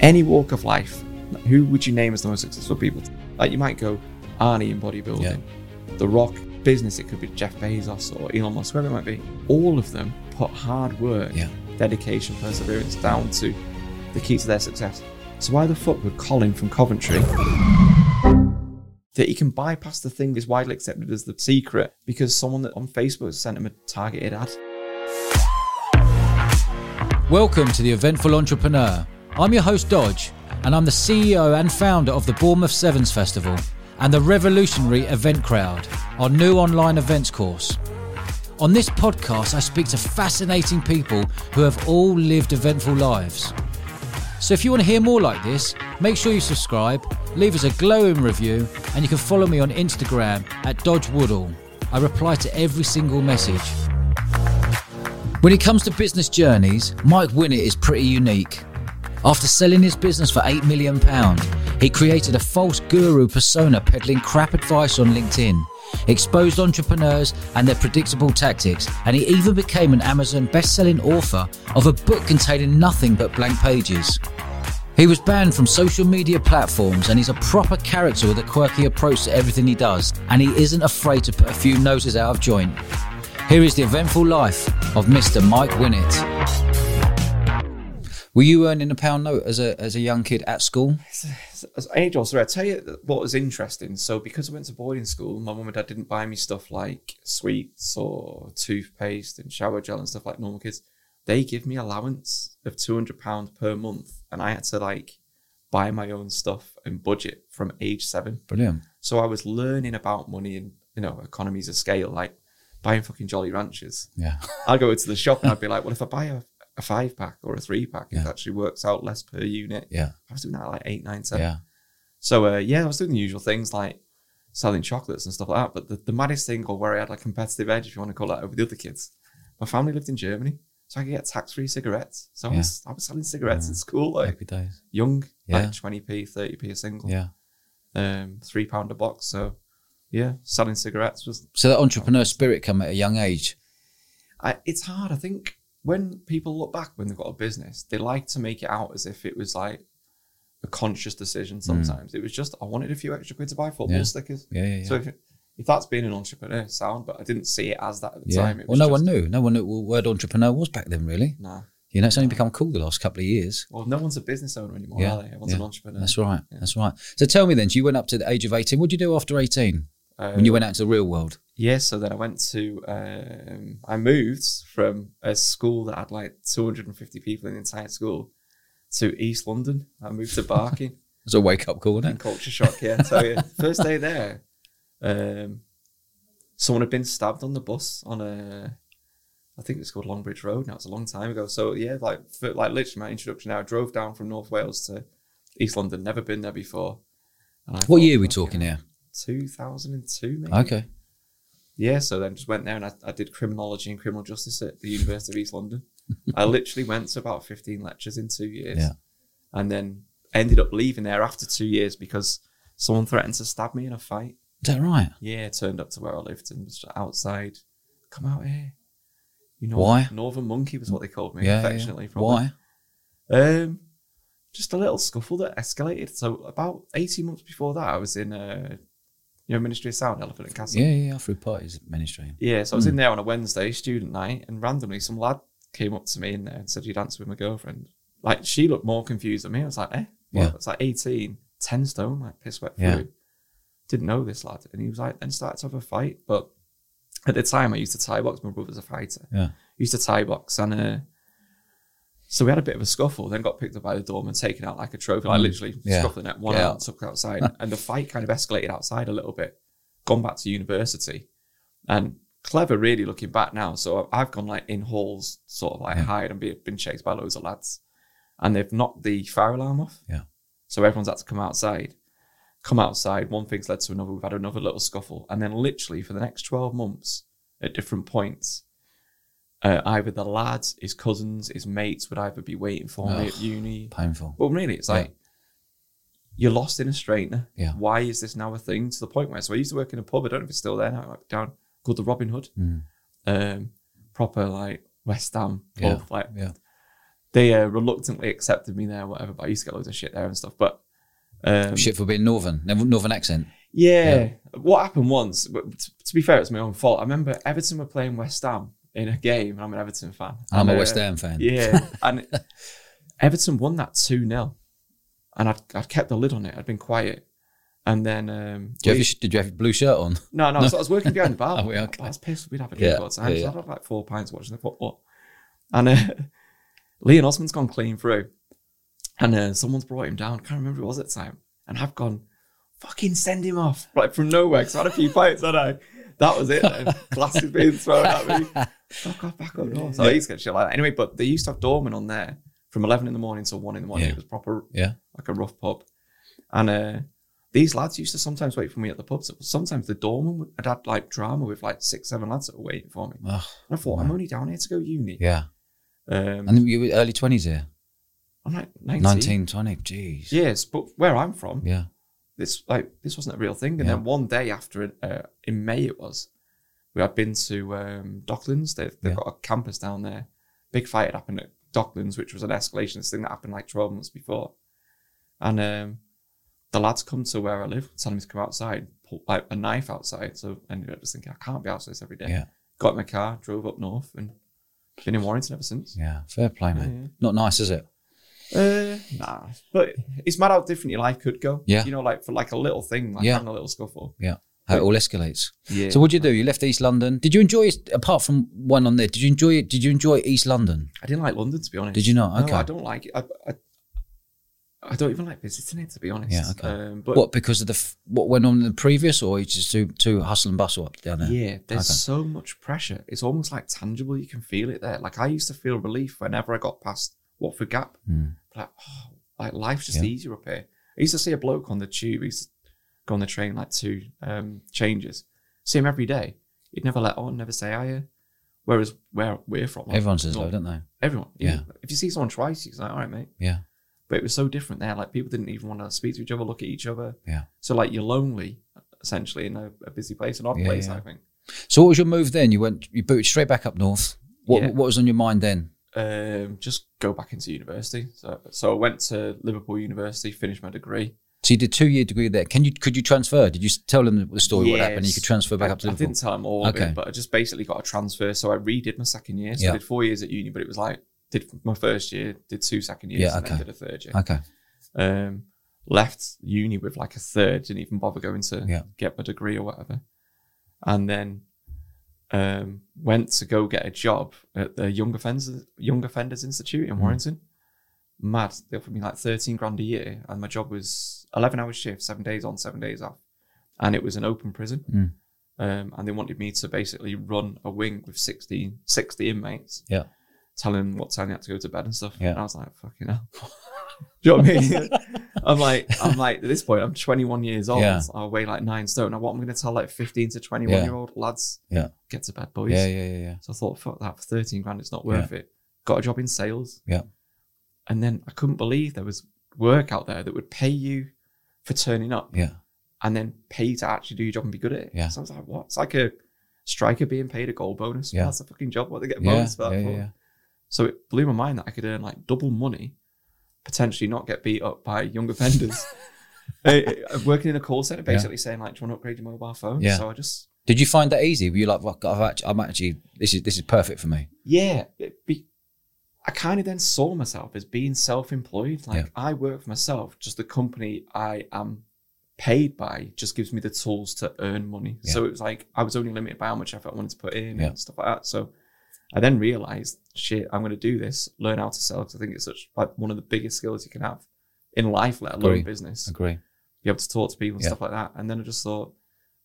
any walk of life, who would you name as the most successful people? Like you might go Arnie in bodybuilding, Yeah. The Rock business. It could be Jeff Bezos or Elon Musk, whoever it might be. All of them put hard work, Yeah. dedication, perseverance down to the key to their success. So why the fuck would Colin from Coventry that he can bypass the thing is widely accepted as the secret because someone that on Facebook sent him a targeted ad? Welcome to the Eventful Entrepreneur. I'm your host, Dodge, and I'm the CEO and founder of the Bournemouth Sevens Festival and the Revolutionary Event Crowd, our new online events course. On this podcast, I speak to fascinating people who have all lived eventful lives. So if you want to hear more like this, make sure you subscribe, leave us a glowing review, and you can follow me on Instagram at Dodge Woodall. I reply to every single message. When it comes to business journeys, Mike Winnet is pretty unique. After selling his business for £8 million, he created a false guru persona peddling crap advice on LinkedIn, exposed entrepreneurs and their predictable tactics, and he even became an Amazon best-selling author of a book containing nothing but blank pages. He was banned from social media platforms and he's a proper character with a quirky approach to everything he does, and he isn't afraid to put a few noses out of joint. Here is the eventful life of Mr. Mike Winnet. Were you earning a pound note as a as a young kid at school? As age also, I tell you what was interesting. So because I went to boarding school, my mum and dad didn't buy me stuff like sweets or toothpaste and shower gel and stuff like normal kids. They give me allowance of two hundred pounds per month, and I had to like buy my own stuff and budget from age seven. Brilliant. So I was learning about money and you know economies of scale, like buying fucking Jolly Ranchers. Yeah. I'd go into the shop and I'd be like, well, if I buy a, a five pack or a three pack, it Yeah. actually works out less per unit. Yeah. I was doing that like eight, nine, seven. Yeah. So uh, yeah, I was doing the usual things like selling chocolates and stuff like that. But the, the maddest thing, or where I had like competitive edge, if you want to call it, over the other kids, my family lived in Germany, so I could get tax free cigarettes. So I was I was selling cigarettes Yeah. in school, like Happy days. young, Yeah. like twenty p, thirty p a single, Yeah. um, three pound a box. So yeah, selling cigarettes was So that entrepreneur spirit come at a young age. I, it's hard. I think when people look back when they've got a business, they like to make it out as if it was like a conscious decision. Sometimes it was just I wanted a few extra quid to buy football Mm. Yeah. stickers. Yeah, yeah, yeah. So if, if that's being an entrepreneur, sound, but I didn't see it as that at the yeah. time. Well, no just, one knew. No one knew what word entrepreneur was back then, really. Nah. You know, it's only become cool the last couple of years. Well, no one's a business owner anymore, Yeah, are they? Everyone's yeah. an entrepreneur. That's right. Yeah. That's right. So tell me then, so you went up to the age of 18. What did you do after 18 Uh, when you went out into the real world? Yeah, so then I went to, um, I moved from a school that had like 250 people in the entire school to East London. I moved to Barking. It was a wake up call, wasn't and it? culture shock. Yeah, So tell you, first day there, um, someone had been stabbed on the bus on a, I think it's called Longbridge Road. Now it's a long time ago. So yeah, like for, like literally my introduction. Now I drove down from North Wales to East London. Never been there before. What thought, year are we talking here? 2002, maybe. Okay. Yeah, so then just went there and I, I did criminology and criminal justice at the University of East London. I literally went to about 15 lectures in two years. Yeah. And then ended up leaving there after two years because someone threatened to stab me in a fight. Is that right? Yeah, turned up to where I lived and was outside. Come out here. You know Why? Northern Monkey was what they called me Yeah. yeah. affectionately. Probably. Why? Um, just a little scuffle that escalated. So about 18 months before that, I was in uh, you know, Ministry of Sound, Elephant and Castle. Yeah, yeah, yeah. Through parties administrating. Yeah, so I was Hmm. in there on a Wednesday, student night, and randomly some lad came up to me in there and said, You'd answer with my girlfriend. Like, she looked more confused than me. I was like, Eh? Yeah. It's like 18, 10 stone, like piss wet Yeah. through. Didn't know this lad. And he was like, then started to have a fight. But at the time, I used to Thai box. My brother's a fighter. Yeah. used to Thai box. And uh, so we had a bit of a scuffle, then got picked up by the doorman, taken out like a trophy, like Mm. literally Yeah. scuffling at one out, out. took outside. and the fight kind of escalated outside a little bit. Gone back to university. And clever, really looking back now. So I've gone like in halls, sort of like Yeah. hide and be, been chased by loads of lads. And they've knocked the fire alarm off. Yeah. So everyone's had to come outside. Come outside, one thing's led to another. We've had another little scuffle. And then literally for the next 12 months, at different points, uh, either the lads, his cousins, his mates would either be waiting for me at uni. Painful. Well, really, it's Yeah. like you're lost in a straightener. Yeah. Why is this now a thing? To the point where, so I used to work in a pub. I don't know if it's still there now. Down called the Robin Hood. Mm. Um, proper like West Ham Yeah. Like Yeah. they uh, reluctantly accepted me there, whatever. But I used to get loads of shit there and stuff. But um, Shit for being northern, northern accent. yeah, what happened once? but To be fair, it's my own fault. I remember Everton were playing West Ham in a game, I'm an Everton fan. I'm And, a uh, West Ham fan. Yeah, and Everton won that two 0 and I'd, I'd kept the lid on it. I'd been quiet, and then um, Did you, have we- your, did you have your blue shirt on? no, no, So I was working behind the bar. Oh, yeah, okay. I was pissed. We'd have a Yeah, drink all the time. yeah, So yeah. I'd have like four pints watching the football. And uh, Leon Osman's gone clean through. And uh, someone's brought him down. can't remember who it was at the time. And I've gone, fucking send him off. Like from nowhere. Because I had a few pints, had I? That was it. Glasses being thrown at me. Fuck off, back up. door. So I used to get shit like that. Anyway, but they used to have doormen on there from 11 in the morning till 1 in the morning. Yeah. It was proper Yeah. like a rough pub. And uh, these lads used to sometimes wait for me at the pubs. Sometimes the doorman would, I'd had like drama with like six, seven lads that were waiting for me. Ugh, And I thought, I'm only down here to go uni. yeah. Um, And you were early 20s here? I'm like 19. 19, 20. Jeez. Yes, but where I'm from, Yeah. This like this wasn't a real thing. And Yeah. then one day after it, uh, in May it was, we had been to um, Docklands. They've, they've Yeah. got a campus down there. Big fight had happened at Docklands, which was an escalation This thing that happened like 12 months before. And um, the lads come to where I live, telling me to come outside, pull like a knife outside. So I ended up just thinking, I can't be outside this every day. Yeah. Got in my car, drove up north, and been in Warrington ever since. Yeah. Fair play, mate. Yeah. Not nice, is it? Uh, nah, but it's mad how different your life could go. Yeah. you know, like for like a little thing, like Yeah. having a little scuffle. Yeah. How it all escalates. Yeah. So what did you do? You left East London. Did you enjoy it, apart from one on there, did you enjoy it? Did you enjoy East London? I didn't like London to be honest. Did you not? No, Okay. I don't like it. I, I, I don't even like visiting it to be honest. Yeah, okay. Um, but What, because of the, f- what went on in the previous or you just too, too hustle and bustle up down there? yeah, there's Okay. so much pressure. It's almost like tangible. You can feel it there. Like I used to feel relief whenever I got past Watford Gap. Mm. Like, oh, like life's just Yeah. easier up here. I used to see a bloke on the tube. He used to go on the train like two um, changes. See him every day. He'd never let on, never say hiya. Whereas where we're from, Everyone says hello, don't they? Everyone. Yeah. If you see someone twice, you're like, all right, mate. Yeah. But it was so different there. Like people didn't even want to speak to each other, look at each other. Yeah. So like you're lonely, essentially, in a, a busy place, an odd Yeah, place, yeah. I think. So what was your move then? You went, you booted straight back up north. What, Yeah. what was on your mind then? Um, just go back into university. So so I went to Liverpool University, finished my degree. So you did two year degree there. Can you could you transfer? Did you tell them the story what happened? You could transfer back I, up to I didn't tell them all Okay. it, but I just basically got a transfer. So I redid my second year. So Yeah. I did four years at uni, but it was like did my first year, did two second years, Yeah, and okay. then did a third year. Okay. um, left uni with like a third, didn't even bother going to Yeah. get my degree or whatever. And then um, went to go get a job at the Young Offenders, Young Offenders Institute Hmm. in Warrington. Mad. They offered me like 13 grand a year, and my job was 11 hour shift, seven days on, seven days off. And it was an open prison. Mm. Um, and they wanted me to basically run a wing with 60, 60 inmates Yeah. telling them what time they had to go to bed and stuff. Yeah. And I was like, fucking hell. Do you know what I mean? I'm like, I'm like, at this point, I'm 21 years old. Yeah. I weigh like nine stone. Now, what am I going to tell like 15 to 21 Yeah. year old lads? Yeah. Get to bed, boys. Yeah, yeah, yeah, yeah. So I thought, fuck that, for 13 grand, it's not worth it. Got a job in sales. Yeah. And then I couldn't believe there was work out there that would pay you for turning up Yeah. and then pay you to actually do your job and be good at it. Yeah. So I was like, what? It's like a striker being paid a goal bonus. Yeah. That's a fucking job. What they get a bonus for that for? yeah, yeah. So it blew my mind that I could earn like double money, potentially not get beat up by young offenders. Uh, uh, working in a call center, basically saying like, "Do you want to upgrade your mobile phone?" Yeah. So I just, Did you find that easy? Were you like, well, I've actually, I'm actually, this is this is perfect for me. yeah, be, I kind of then saw myself as being self-employed. Like Yeah. I work for myself. Just the company I am paid by just gives me the tools to earn money. Yeah. So it was like I was only limited by how much effort I wanted to put in Yeah. and stuff like that. So I then realized, shit, I'm going to do this, learn how to sell because I think it's such like one of the biggest skills you can have in life, let alone Agree. business. Agree. Be able to talk to people and Yeah. stuff like that. And then I just thought,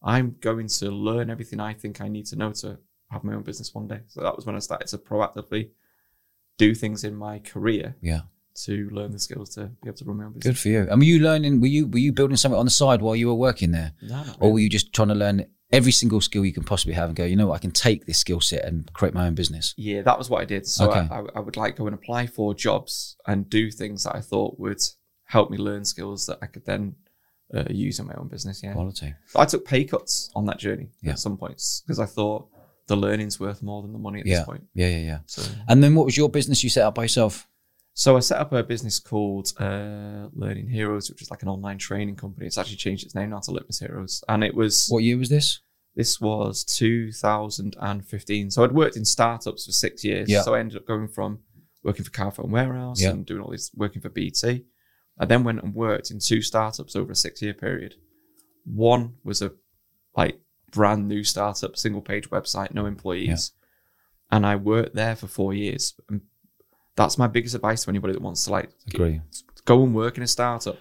I'm going to learn everything I think I need to know to have my own business one day. So that was when I started to proactively do things in my career Yeah. to learn the skills to be able to run my own business. Good for you. And were you learning? Were you were you building something on the side while you were working there, No, not or were you just trying to learn every single skill you can possibly have and go, you know what, I can take this skill set and create my own business? Yeah, that was what I did. So Okay. I, I, would like go and apply for jobs and do things that I thought would help me learn skills that I could then uh, use in my own business. Yeah, Quality. I took pay cuts on that journey Yeah. at some points because I thought the learning's worth more than the money at Yeah. this point. Yeah, yeah, yeah. So And then what was your business you set up by yourself? So I set up a business called uh, Learning Heroes, which is like an online training company. It's actually changed its name now to Litmos Heroes, and it was What year was this? this was 2015. So I'd worked in startups for six years. Yeah. So I ended up going from working for Carphone Warehouse Yeah. and doing all this, working for BT. I then went and worked in two startups over a six year period. One was a like brand new startup, single page website, no employees. And I worked there for four years. And that's my biggest advice to anybody that wants to like Agree. go and work in a startup.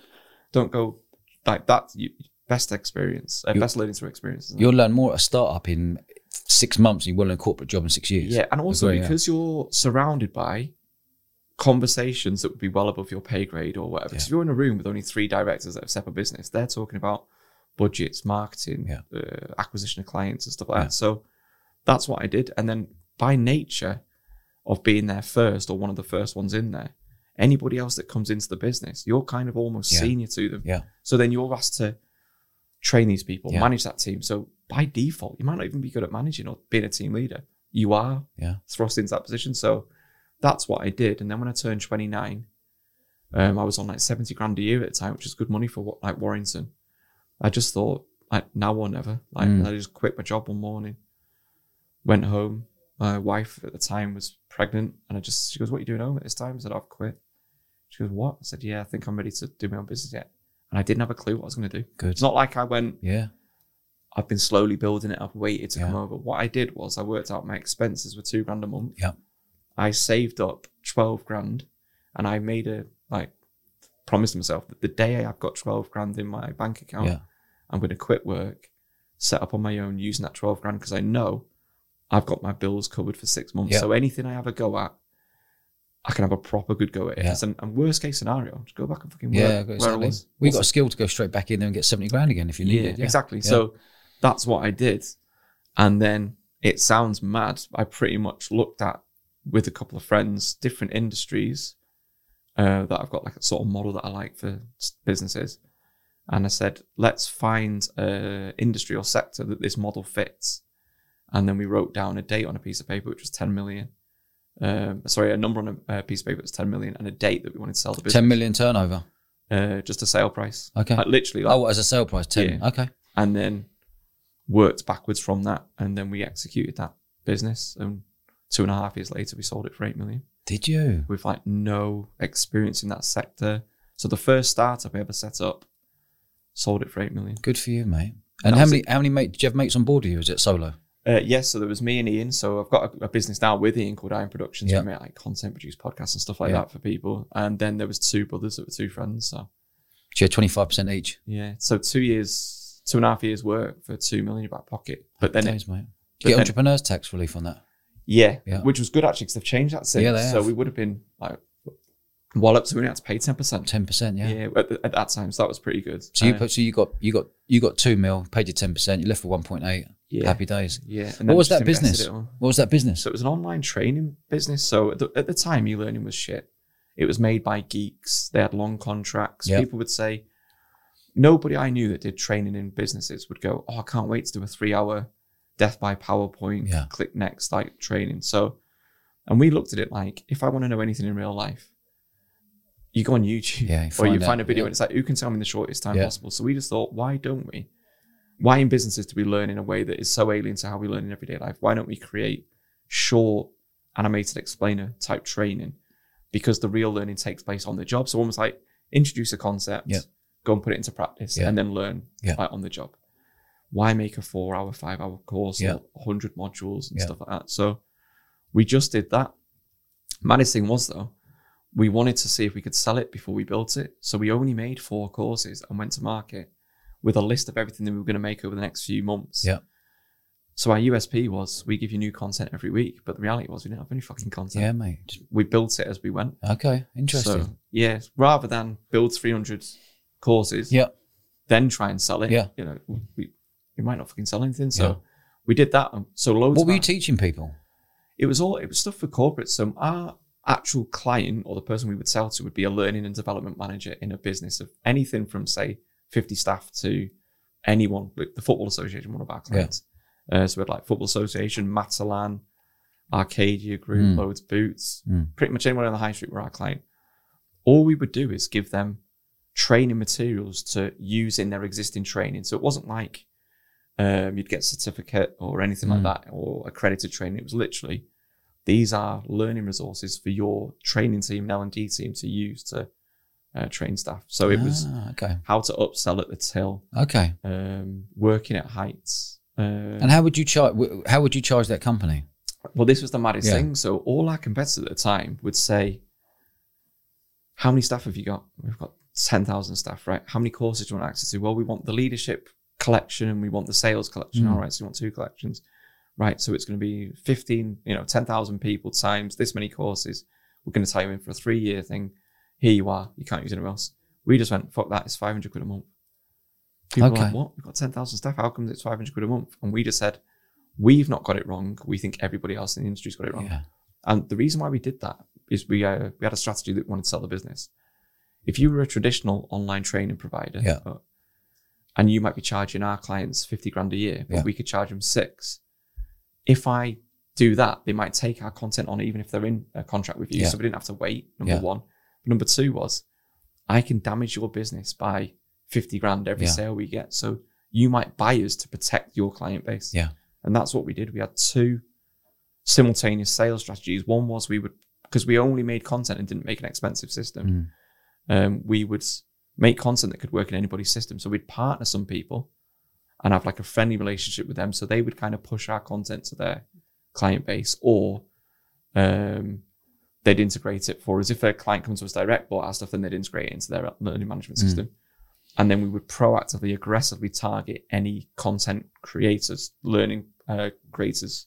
Don't go like that. You, best experience, uh, best learning through experience. it? You'll learn more at a startup in six months. than You will learn a corporate job in six years. Yeah, and also Agree, yeah. because you're surrounded by conversations that would be well above your pay grade or whatever. Because if you're in a room with only three directors that have set up a business, they're talking about budgets, marketing, Yeah. uh, acquisition of clients, and stuff like Yeah. that. So that's what I did. And then by nature of being there first or one of the first ones in there, anybody else that comes into the business, you're kind of almost Yeah. senior to them. Yeah. So then you're asked to train these people, Yeah. manage that team. So by default, you might not even be good at managing or being a team leader. You are Yeah. thrust into that position. So that's what I did. And then when I turned 29, um, I was on like 70 grand a year at the time, which is good money for what like Warrington. I just thought like now or never. Like Mm. I just quit my job one morning, went home. My wife at the time was pregnant, and I just she goes, "What are you doing home at this time?" I said, "I've quit." She goes, "What?" I said, "Yeah, I think I'm ready to do my own business yet." And I didn't have a clue what I was going to do. Good. It's not like I went, Yeah. I've been slowly building it. I've waited to Yeah. come over. What I did was I worked out my expenses were two grand a month. Yeah. I saved up 12 grand and I made a, like, promised myself that the day I've got 12 grand in my bank account, Yeah. I'm going to quit work, set up on my own using that 12 grand because I know I've got my bills covered for six months. Yeah. So anything I have a go at, I can have a proper good go at it. Yeah. And, and worst case scenario, just go back and fucking work Yeah. where Exactly. was. We Also- got a skill to go straight back in there and get seventy grand again if you need yeah, it. Yeah. exactly. So that's what I did. And then it sounds mad. I pretty much looked at with a couple of friends, different industries uh, that I've got like a sort of model that I like for businesses. And I said, let's find a industry or sector that this model fits. And then we wrote down a date on a piece of paper, which was 10 million. Um, sorry, a number on a, piece of paper was 10 million and a date that we wanted to sell the business. ten million turnover. Uh, just a sale price. Okay. Like literally like Oh, as a sale price, ten. Yeah. Okay. and then worked backwards from that. And then we executed that business. And two and a half years later, we sold it for eight million Did you? with like no experience in that sector. So the first startup I ever set up, sold it for eight million. Good for you, mate. And That how many how many mates did you have mates on board with you? Is it solo? Uh, yes, so there was me and Ian. So I've got a, a business now with Ian called Iron Productions. Yeah. We make like content, produce podcasts and stuff like Yeah. that for people. And then there was two brothers that were two friends. So So you had twenty five percent each. yeah, so two years, two and a half years work for two million in your back pocket. But then it, Days, mate. but Get then- entrepreneurs tax relief on that. Yeah, Yeah. which was good actually because they've changed that since. Yeah, they So we would have been like wallop, so we only had to pay ten percent. Ten percent, yeah. Yeah, at, at that time, so that was pretty good. So you Uh, put so you got you got you got two mil, paid your ten percent, you left for one point eight. Yeah, Happy days. yeah. And What was that business? What was that business? So it was an online training business. So at the, at the time, e-learning was shit. It was made by geeks. They had long contracts. Yeah. People would say, nobody I knew that did training in businesses would go, "Oh, I can't wait to do a three-hour death by PowerPoint, Yeah. click next like training." So, and we looked at it like, if I want to know anything in real life, you go on YouTube Yeah, you or you find out, a video yeah. and it's like, who can tell me in the shortest time possible? So we just thought, why don't we? Why in businesses do we learn in a way that is so alien to how we learn in everyday life? Why don't we create short animated explainer type training? Because the real learning takes place on the job. So almost like introduce a concept, Yeah. go and put it into practice, Yeah. and then learn Yeah. like on the job. Why make a four hour, five hour course Yeah. 100 modules and stuff like that? So we just did that. Maddest thing was though, we wanted to see if we could sell it before we built it. So we only made four courses and went to market with a list of everything that we were going to make over the next few months. Yeah. So our USP was we give you new content every week, but the reality was we didn't have any fucking content. Yeah, mate. We built it as we went. Okay, interesting. So yeah, rather than build 300 courses, yeah, then try and sell it. Yeah. You know, we, we might not fucking sell anything. So Yeah. we did that. So loads what were you teaching people? it was all it was stuff for corporates. So our actual client or the person we would sell to would be a learning and development manager in a business of anything from say 50 staff to anyone, like the Football Association, one of our clients. Uh, so we had like Football Association, Matalan, Arcadia Group, Mm. Loads Boots, Mm. pretty much anyone on the high street were our client. all we would do is give them training materials to use in their existing training. So it wasn't like um, you'd get a certificate or anything like Mm. that or accredited training. It was literally these are learning resources for your training team, and L and D team to use to uh, train staff. So it was Ah, okay. how to upsell at the till, Okay. um, working at heights. Uh, And how would you charge? How would you charge that company? well, this was the maddest Yeah. thing. So all our competitors at the time would say, "How many staff have you got? We've got ten thousand staff, right? How many courses do you want access to? Well, we want the leadership collection and we want the sales collection. Mm. All right, so you want two collections, right? So it's going to be fifteen, you know, ten thousand people times this many courses. We're going to tie you in for a three-year thing. Here you are. You can't use anywhere else. We just went, fuck that. It's five hundred quid a month. People Okay. like, what? We've got ten thousand staff. How come it's five hundred quid a month? And we just said, we've not got it wrong. We think everybody else in the industry's got it wrong. Yeah. And the reason why we did that is we uh, we had a strategy that we wanted to sell the business. If you were a traditional online training provider, Yeah. uh, and you might be charging our clients fifty grand a year, but Yeah. we could charge them six. If I do that, they might take our content on even if they're in a contract with you, Yeah. so we didn't have to wait. Number Yeah. one. But number two was, I can damage your business by fifty grand every Yeah. sale we get. So you might buy us to protect your client base. Yeah. And that's what we did. We had two simultaneous sales strategies. One was we would, because we only made content and didn't make an expensive system, Mm. um, we would make content that could work in anybody's system. So we'd partner some people and have like a friendly relationship with them. So they would kind of push our content to their client base or um, they'd integrate it for us. If a client comes to us direct, bought our stuff, then they'd integrate it into their learning management Mm. system. And then we would proactively, aggressively target any content creators, learning uh, creators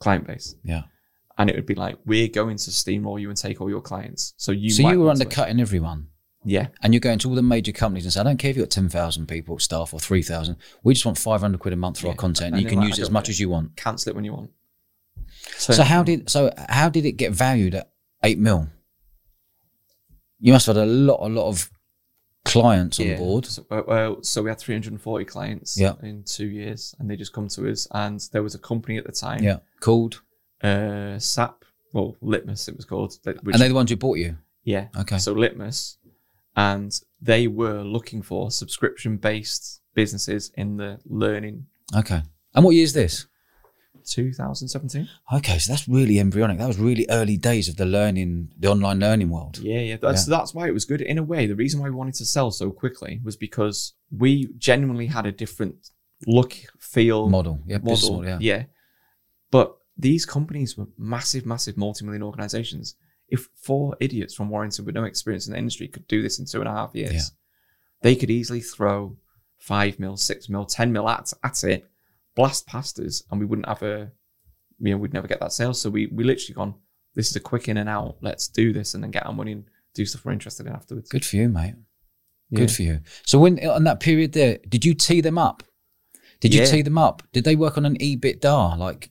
client base. Yeah. And it would be like, we're going to steamroll you and take all your clients. So you so you were undercutting everyone, Yeah. and you're going to all the major companies and say, "I don't care if you've got ten thousand people staff or three thousand. We just want five hundred quid a month for our content. And you can like, use it as much care." as you want." Cancel it when you want. So how did so how did it get valued at eight mil? You must have had a lot, a lot of clients on board. So, well, so we had 340 clients Yeah. in two years, and they just come to us. And there was a company at the time, Yeah, called, uh, SAP, well, Litmos, it was called. Which, and they're the ones who bought you. yeah, Okay. So Litmos, and they were looking for subscription-based businesses in the learning. Okay. And what year is this? 2017. Okay, so that's really embryonic. That was really early days of the learning, the online learning world. Yeah, yeah. That's that's why it was good. In a way, the reason why we wanted to sell so quickly was because we genuinely had a different look, feel, Model, yeah, model. model, yeah. But these companies were massive, massive multi-million organizations. If four idiots from Warrington with no experience in the industry could do this in two and a half years, Yeah. they could easily throw five mil, six mil, ten mil at, at it, blast past us, and we wouldn't have a, you know, we'd never get that sale So we we literally gone, this is a quick in and out. Let's do this and then get our money and do stuff we're interested in afterwards. Good for you, mate. Yeah. Good for you. So when on that period there, did you tee them up? Did you Yeah. tee them up? Did they work on an EBITDA like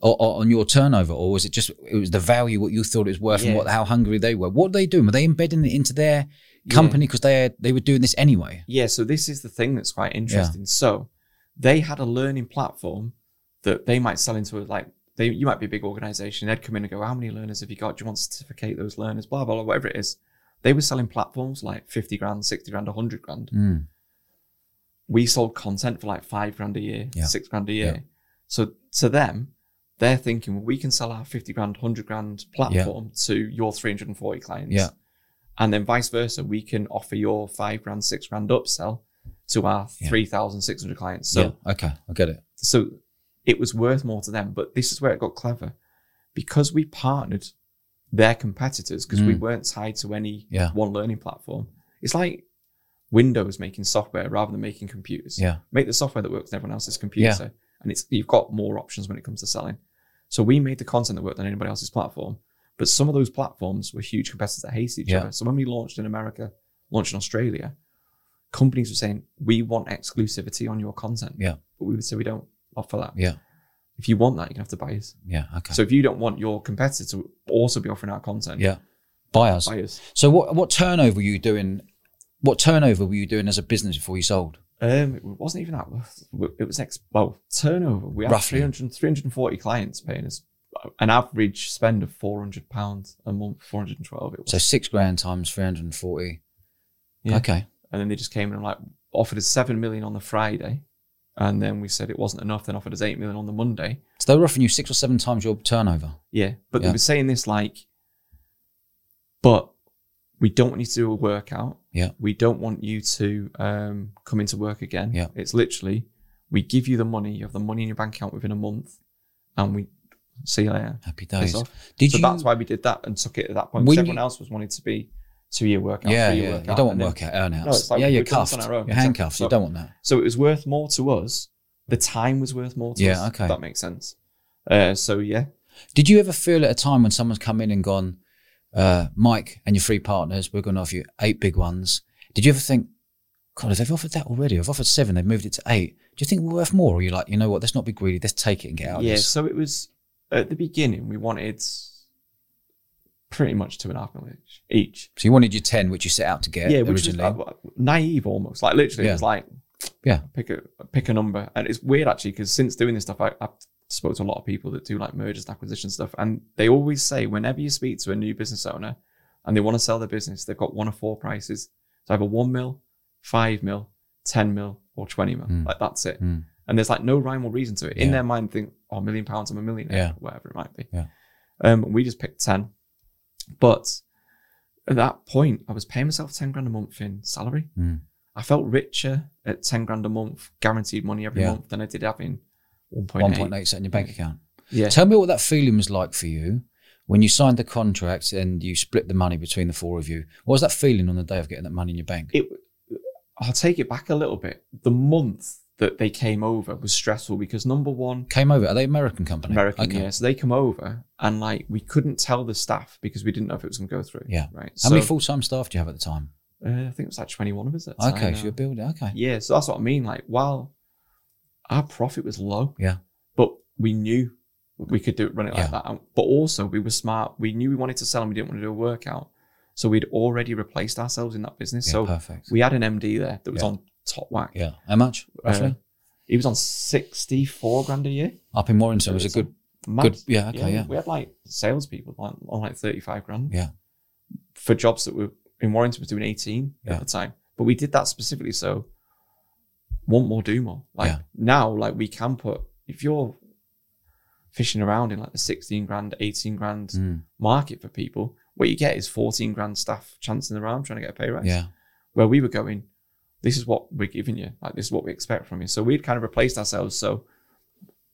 or, or on your turnover, or was it just it was the value what you thought it was worth and what how hungry they were? What were they doing? Were they embedding it into their company because they they were doing this anyway? Yeah, so this is the thing that's quite interesting. So they had a learning platform that they might sell into like they you might be a big organization, they'd come in and go, How many learners have you got? Do you want to certificate those learners? Blah blah blah, whatever it is. They were selling platforms like 50 grand, 60 grand, 100 grand. Mm. We sold content for like five grand a year, Yeah. six grand a year. Yeah. So to them, they're thinking, well, we can sell our 50 grand, 100 grand platform to your 340 clients. Yeah. And then vice versa, we can offer your five grand, six grand upsell to our Yeah. 3,600 clients. So, yeah. Okay, I get it. so it was worth more to them. But this is where it got clever because we partnered their competitors because we Mm. weren't tied to any Yeah. one learning platform. It's like Windows making software rather than making computers. Yeah. Make the software that works on everyone else's computer. And it's you've got more options when it comes to selling. So we made the content that worked on anybody else's platform. But some of those platforms were huge competitors that hated each other. So when we launched in America, launched in Australia, companies were saying, We want exclusivity on your content. Yeah. But we would say we don't offer that. Yeah. If you want that, you're gonna have to buy us. Yeah. Okay. So if you don't want your competitor to also be offering our content, yeah. Buyers. buy us. So what what turnover were you doing? What turnover were you doing as a business before you sold? Um, it wasn't even that. It was ex- well turnover. We had Roughly. 300, 340 clients paying us an average spend of four hundred pounds a month, four hundred and twelve. It was. So six grand times three hundred and forty. Yeah. Okay. And then they just came in and like offered us seven million on the Friday, and then we said it wasn't enough. Then offered us eight million on the Monday. So they were offering you six or seven times your turnover. Yeah, but Yeah. they were saying this like, but we don't want you to do a workout. Yeah. We don't want you to um, come into work again. Yeah. It's literally we give you the money. You have the money in your bank account within a month, and we see you later. Happy days. Did so you? that's why we did that and took it at that point. Because everyone you- else was wanting to be two year workout. yeah, three-year yeah. workout, You don't want workout earnouts. No, it's like yeah, you're we've done this cuffed. on our own. You're handcuffed. So- you don't want that. So it was worth more to us. The time was worth more to Yeah, us. okay. If that makes sense. Uh, so yeah, Did you ever feel at a time when someone's come in and gone, uh, Mike and your three partners, we're going to offer you eight big ones? Did you ever think, God, they've offered that already, I've offered seven, they've moved it to eight. Do you think we're worth more? Or you're like, you know what, let's not be greedy, let's take it and get out of yeah. So it was at the beginning. We wanted pretty much two and a half million each. each. So you wanted your 10, which you set out to get Yeah, which was uh, naive almost. Like literally, Yeah. it was like Yeah. pick a pick a number, and it's weird actually because since doing this stuff, I, I've spoke to a lot of people that do like mergers and acquisition stuff, and they always say whenever you speak to a new business owner and they want to sell their business, they've got one of four prices. So either one mil, five mil, ten mil, or twenty mil. Mm. Like that's it. Mm. And there's like no rhyme or reason to it. In Yeah. their mind, think, oh, a million pounds, I'm a millionaire, Yeah. whatever it might be. Yeah. Um, we just picked ten, but at that point, I was paying myself ten grand a month in salary. Mm. I felt richer at 10 grand a month, guaranteed money every Yeah. month, than I did having 1.8. 1.8 set in your bank account. Yeah. Tell me what that feeling was like for you when you signed the contract and you split the money between the four of you. What was that feeling on the day of getting that money in your bank? It, I'll take it back a little bit. The month that they came over was stressful because number one, Came over. Are they American company? American, Okay. yeah. So they come over and like we couldn't tell the staff because we didn't know if it was going to go through. Yeah. Right. How so, many full time staff do you have at the time? Uh, I think it was like 21 of us at the time. Okay, so you're building. Okay. Yeah, so that's what I mean. Like, while our profit was low, Yeah. but we knew we could do it, run it Yeah. like that. But also, we were smart. We knew we wanted to sell and we didn't want to do a workout. So we'd already replaced ourselves in that business. Yeah, so perfect. we had an MD there that was Yeah. on top whack. Yeah. How much roughly? Uh, he was on 64 grand a year. Up in Warrington was a good. Mad. Good- yeah, okay, yeah. We had like salespeople on, on like 35 grand Yeah. for jobs that were in Warrington was doing 18 Yeah. at the time. But we did that specifically so want more, do more. Like Yeah. now, like we can put if you're fishing around in like the 16 grand, 18 grand Mm, market for people, what you get is 14 grand staff chancing around trying to get a pay rise. yeah. Where we were going, this is what we're giving you. Like this is what we expect from you. So we'd kind of replaced ourselves. So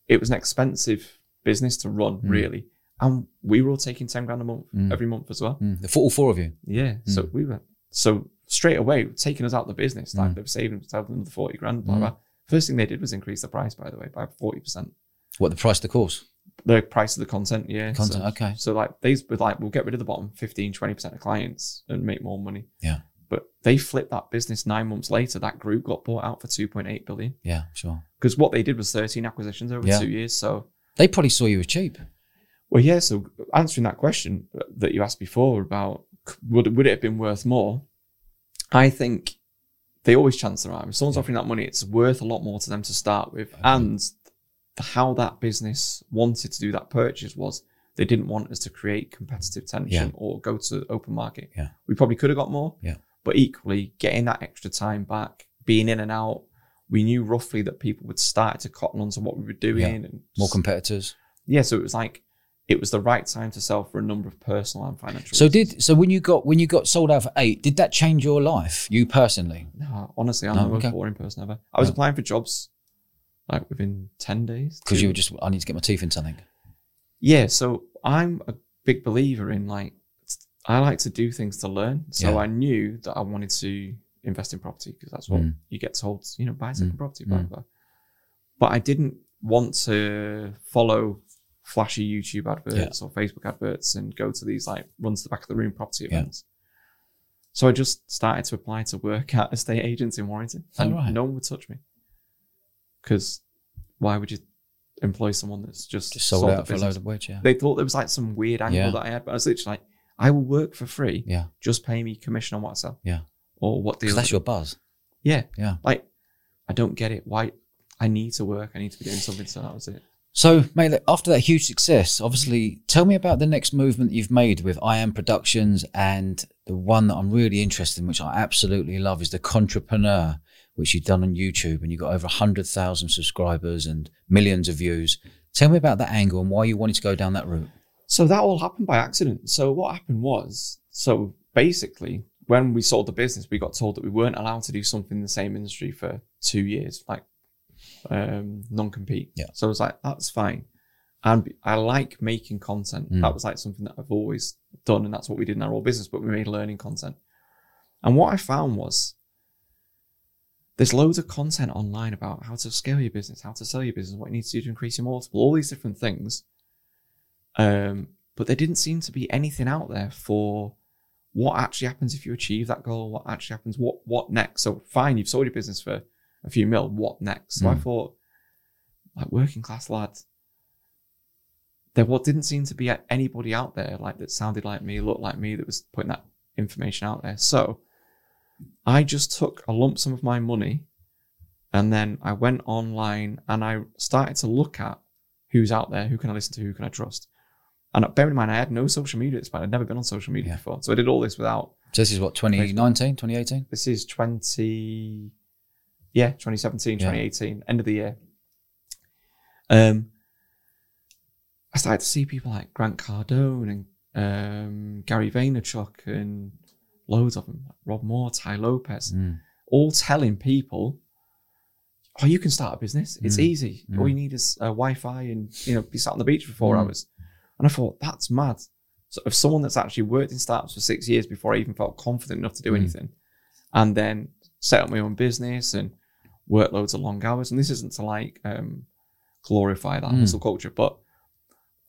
it was an expensive business to run, Mm. really. And we were all taking 10 grand a month Mm. every month as well. Mm. The four, all four of you. Yeah. So we were so straight away taking us out of the business. Like Mm. they were saving themselves another forty grand. Blah, Mm. blah. First thing they did was increase the price, by the way, by forty percent. What the price of the course? The price of the content, yeah. Content. So, okay. so like these were like, we'll get rid of the bottom 15, 20 percent of clients and make more money. Yeah. But they flipped that business nine months later. That group got bought out for two point eight billion Yeah. Sure. because what they did was thirteen acquisitions over Yeah. two years. So They probably saw you as cheap. Well, yeah. So answering that question that you asked before about would would it have been worth more? I think they always chance their arm. If someone's offering that money, it's worth a lot more to them to start with. And how that business wanted to do that purchase was they didn't want us to create competitive tension Yeah. or go to open market. Yeah. We probably could have got more. Yeah. But equally, getting that extra time back, being in and out, we knew roughly that people would start to cotton onto what we were doing Yeah. and More competitors. yeah, so it was like it was the right time to sell for a number of personal and financial. So reasons. did so when you got when you got sold out for eight, did that change your life, you personally? no, honestly, I'm No, the most okay. boring person ever. I was No. applying for jobs like within ten days Because you were just I need to get my teeth in something. yeah. So I'm a big believer in like I like to do things to learn. So Yeah. I knew that I wanted to invest in property because that's what Mm. you get told. You know, buy a second Mm. property, blah Mm. blah. But I didn't want to follow flashy YouTube adverts or Facebook adverts and go to these like runs to the back of the room property Yeah. events. So I just started to apply to work at estate agents in Warrington, and right. no one would touch me. Because why would you employ someone that's just, Just sold, sold out for a load of wedge, yeah. They thought there was like some weird angle Yeah. that I had, but I was literally like, I will work for free. Yeah. Just pay me commission on what I sell. Yeah. Or what Because deal. that's your buzz. yeah. Yeah. Like, I don't get it. Why? I need to work. I need to be doing something. So that was it. So, mate, after that huge success, obviously, tell me about the next movement you've made with I Am Productions and the one that I'm really interested in, which I absolutely love, is the Contrepreneur, which you've done on YouTube and you've got over 100,000 subscribers and millions of views. Tell me about that angle and why you wanted to go down that route. So that all happened by accident. So what happened was, so basically, when we sold the business, we got told that we weren't allowed to do something in the same industry for two years, like um, non-compete. Yeah. So I was like, that's fine. And I like making content. Mm. That was like something that I've always done, and that's what we did in our whole business. But we made learning content. And what I found was there's loads of content online about how to scale your business, how to sell your business, what you need to do to increase your multiple, all these different things. Um, but there didn't seem to be anything out there for what actually happens if you achieve that goal, what actually happens, what what next. So fine, you've sold your business for a few mil, what next? So I Mm. thought, like working class lads, there what didn't seem to be anybody out there like that sounded like me, looked like me, that was putting that information out there. So I just took a lump sum of my money and then I went online and I started to look at who's out there, who can I listen to, who can I trust. And bear in mind, I had no social media at this point. I'd never been on social media Yeah. before. So I did all this without. So, this is what, 2019, 2018? This is 20, yeah, 2017, Yeah. 2018, end of the year. Um, I started to see people like Grant Cardone and um, Gary Vaynerchuk and loads of them, like Rob Moore, Tai Lopez, Mm. all telling people, "Oh, you can start a business. It's Mm. easy. Mm. All you need is uh, Wi-Fi and you know be sat on the beach for four Mm. hours." And I thought that's mad. So of someone that's actually worked in startups for six years before I even felt confident enough to do Mm. anything, and then set up my own business and work loads of long hours. And this isn't to like um, glorify that Mm. hustle culture, but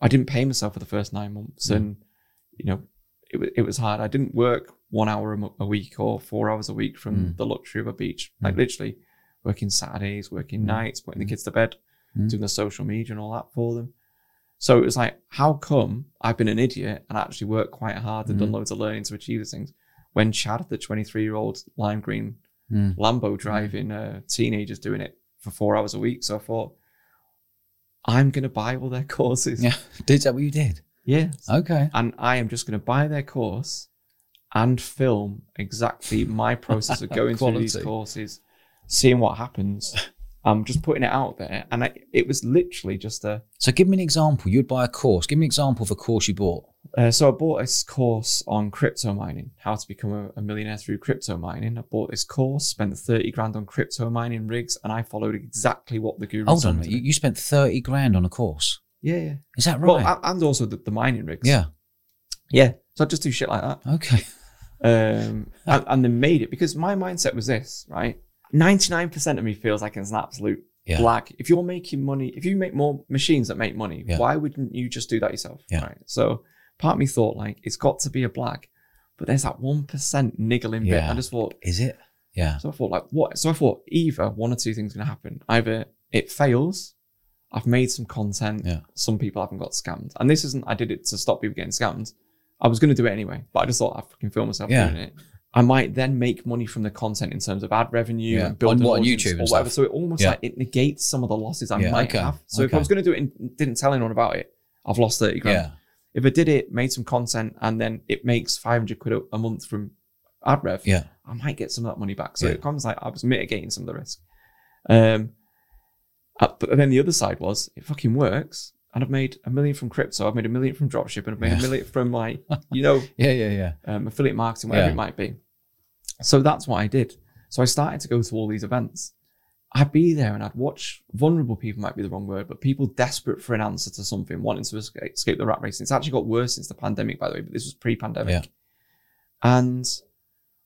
I didn't pay myself for the first nine months, Mm. and you know it, it was hard. I didn't work one hour a, week or four hours a week from Mm. the luxury of a beach. Like Mm. literally working Saturdays, working Mm. nights, putting the kids to bed, doing the social media and all that for them. So it was like, how come I've been an idiot and actually worked quite hard and done Mm. loads of learning to achieve these things? When Chad, the 23 year old lime green Mm. Lambo driving uh, teenagers doing it for four hours a week. So I thought, I'm going to buy all their courses. Yeah. Did that what you did? Yeah. Okay. And I am just going to buy their course and film exactly my process of going through these courses, seeing what happens. I'm just putting it out there. And I, it was literally just a. So, give me an example. You'd buy a course. Give me an example of a course you bought. Uh, so I bought this course on crypto mining, how to become a, a millionaire through crypto mining. I bought this course, spent 30 grand on crypto mining rigs, and I followed exactly what the guru Hold on. You, you spent 30 grand on a course. Yeah, yeah. Is that right? a- and also the, the mining rigs. yeah. Yeah. So I just do shit like that. Okay. um, and, and they made it because my mindset was this, right? 99% of me feels like it's an absolute Yeah. black. If you're making money, if you make more machines that make money, Yeah. why wouldn't you just do that yourself? Yeah. Right. So part of me thought like it's got to be a black, but there's that 1% niggling bit. I just thought, Is it? Yeah. so I thought like what? So I thought either one or two things going to happen. Either it fails, I've made some content, Yeah. some people haven't got scammed. And this isn't, I did it to stop people getting scammed. I was going to do it anyway, but I just thought I fucking film myself doing it. I might then make money from the content in terms of ad revenue Yeah. and build On what, YouTube or whatever. stuff? So it almost Yeah. like it negates some of the losses I Yeah, might okay, have. So if. I was going to do it and didn't tell anyone about it, I've lost 30 grand. If I did it, made some content, and then it makes 500 quid a- month from ad rev, Yeah. I might get some of that money back. So it comes like I was mitigating some of the risk. Um, uh, but then the other side was it fucking works, and I've made a million from crypto. I've made a million from dropship, and I've made Yeah. a million from like you know Yeah. Yeah. Yeah. um, affiliate marketing, whatever Yeah. it might be. So that's what I did. So I started to go to all these events. I'd be there and I'd watch vulnerable people might be the wrong word, but people desperate for an answer to something, wanting to escape, escape the rat race. It's actually got worse since the pandemic, by the way, but this was pre-pandemic. Yeah. And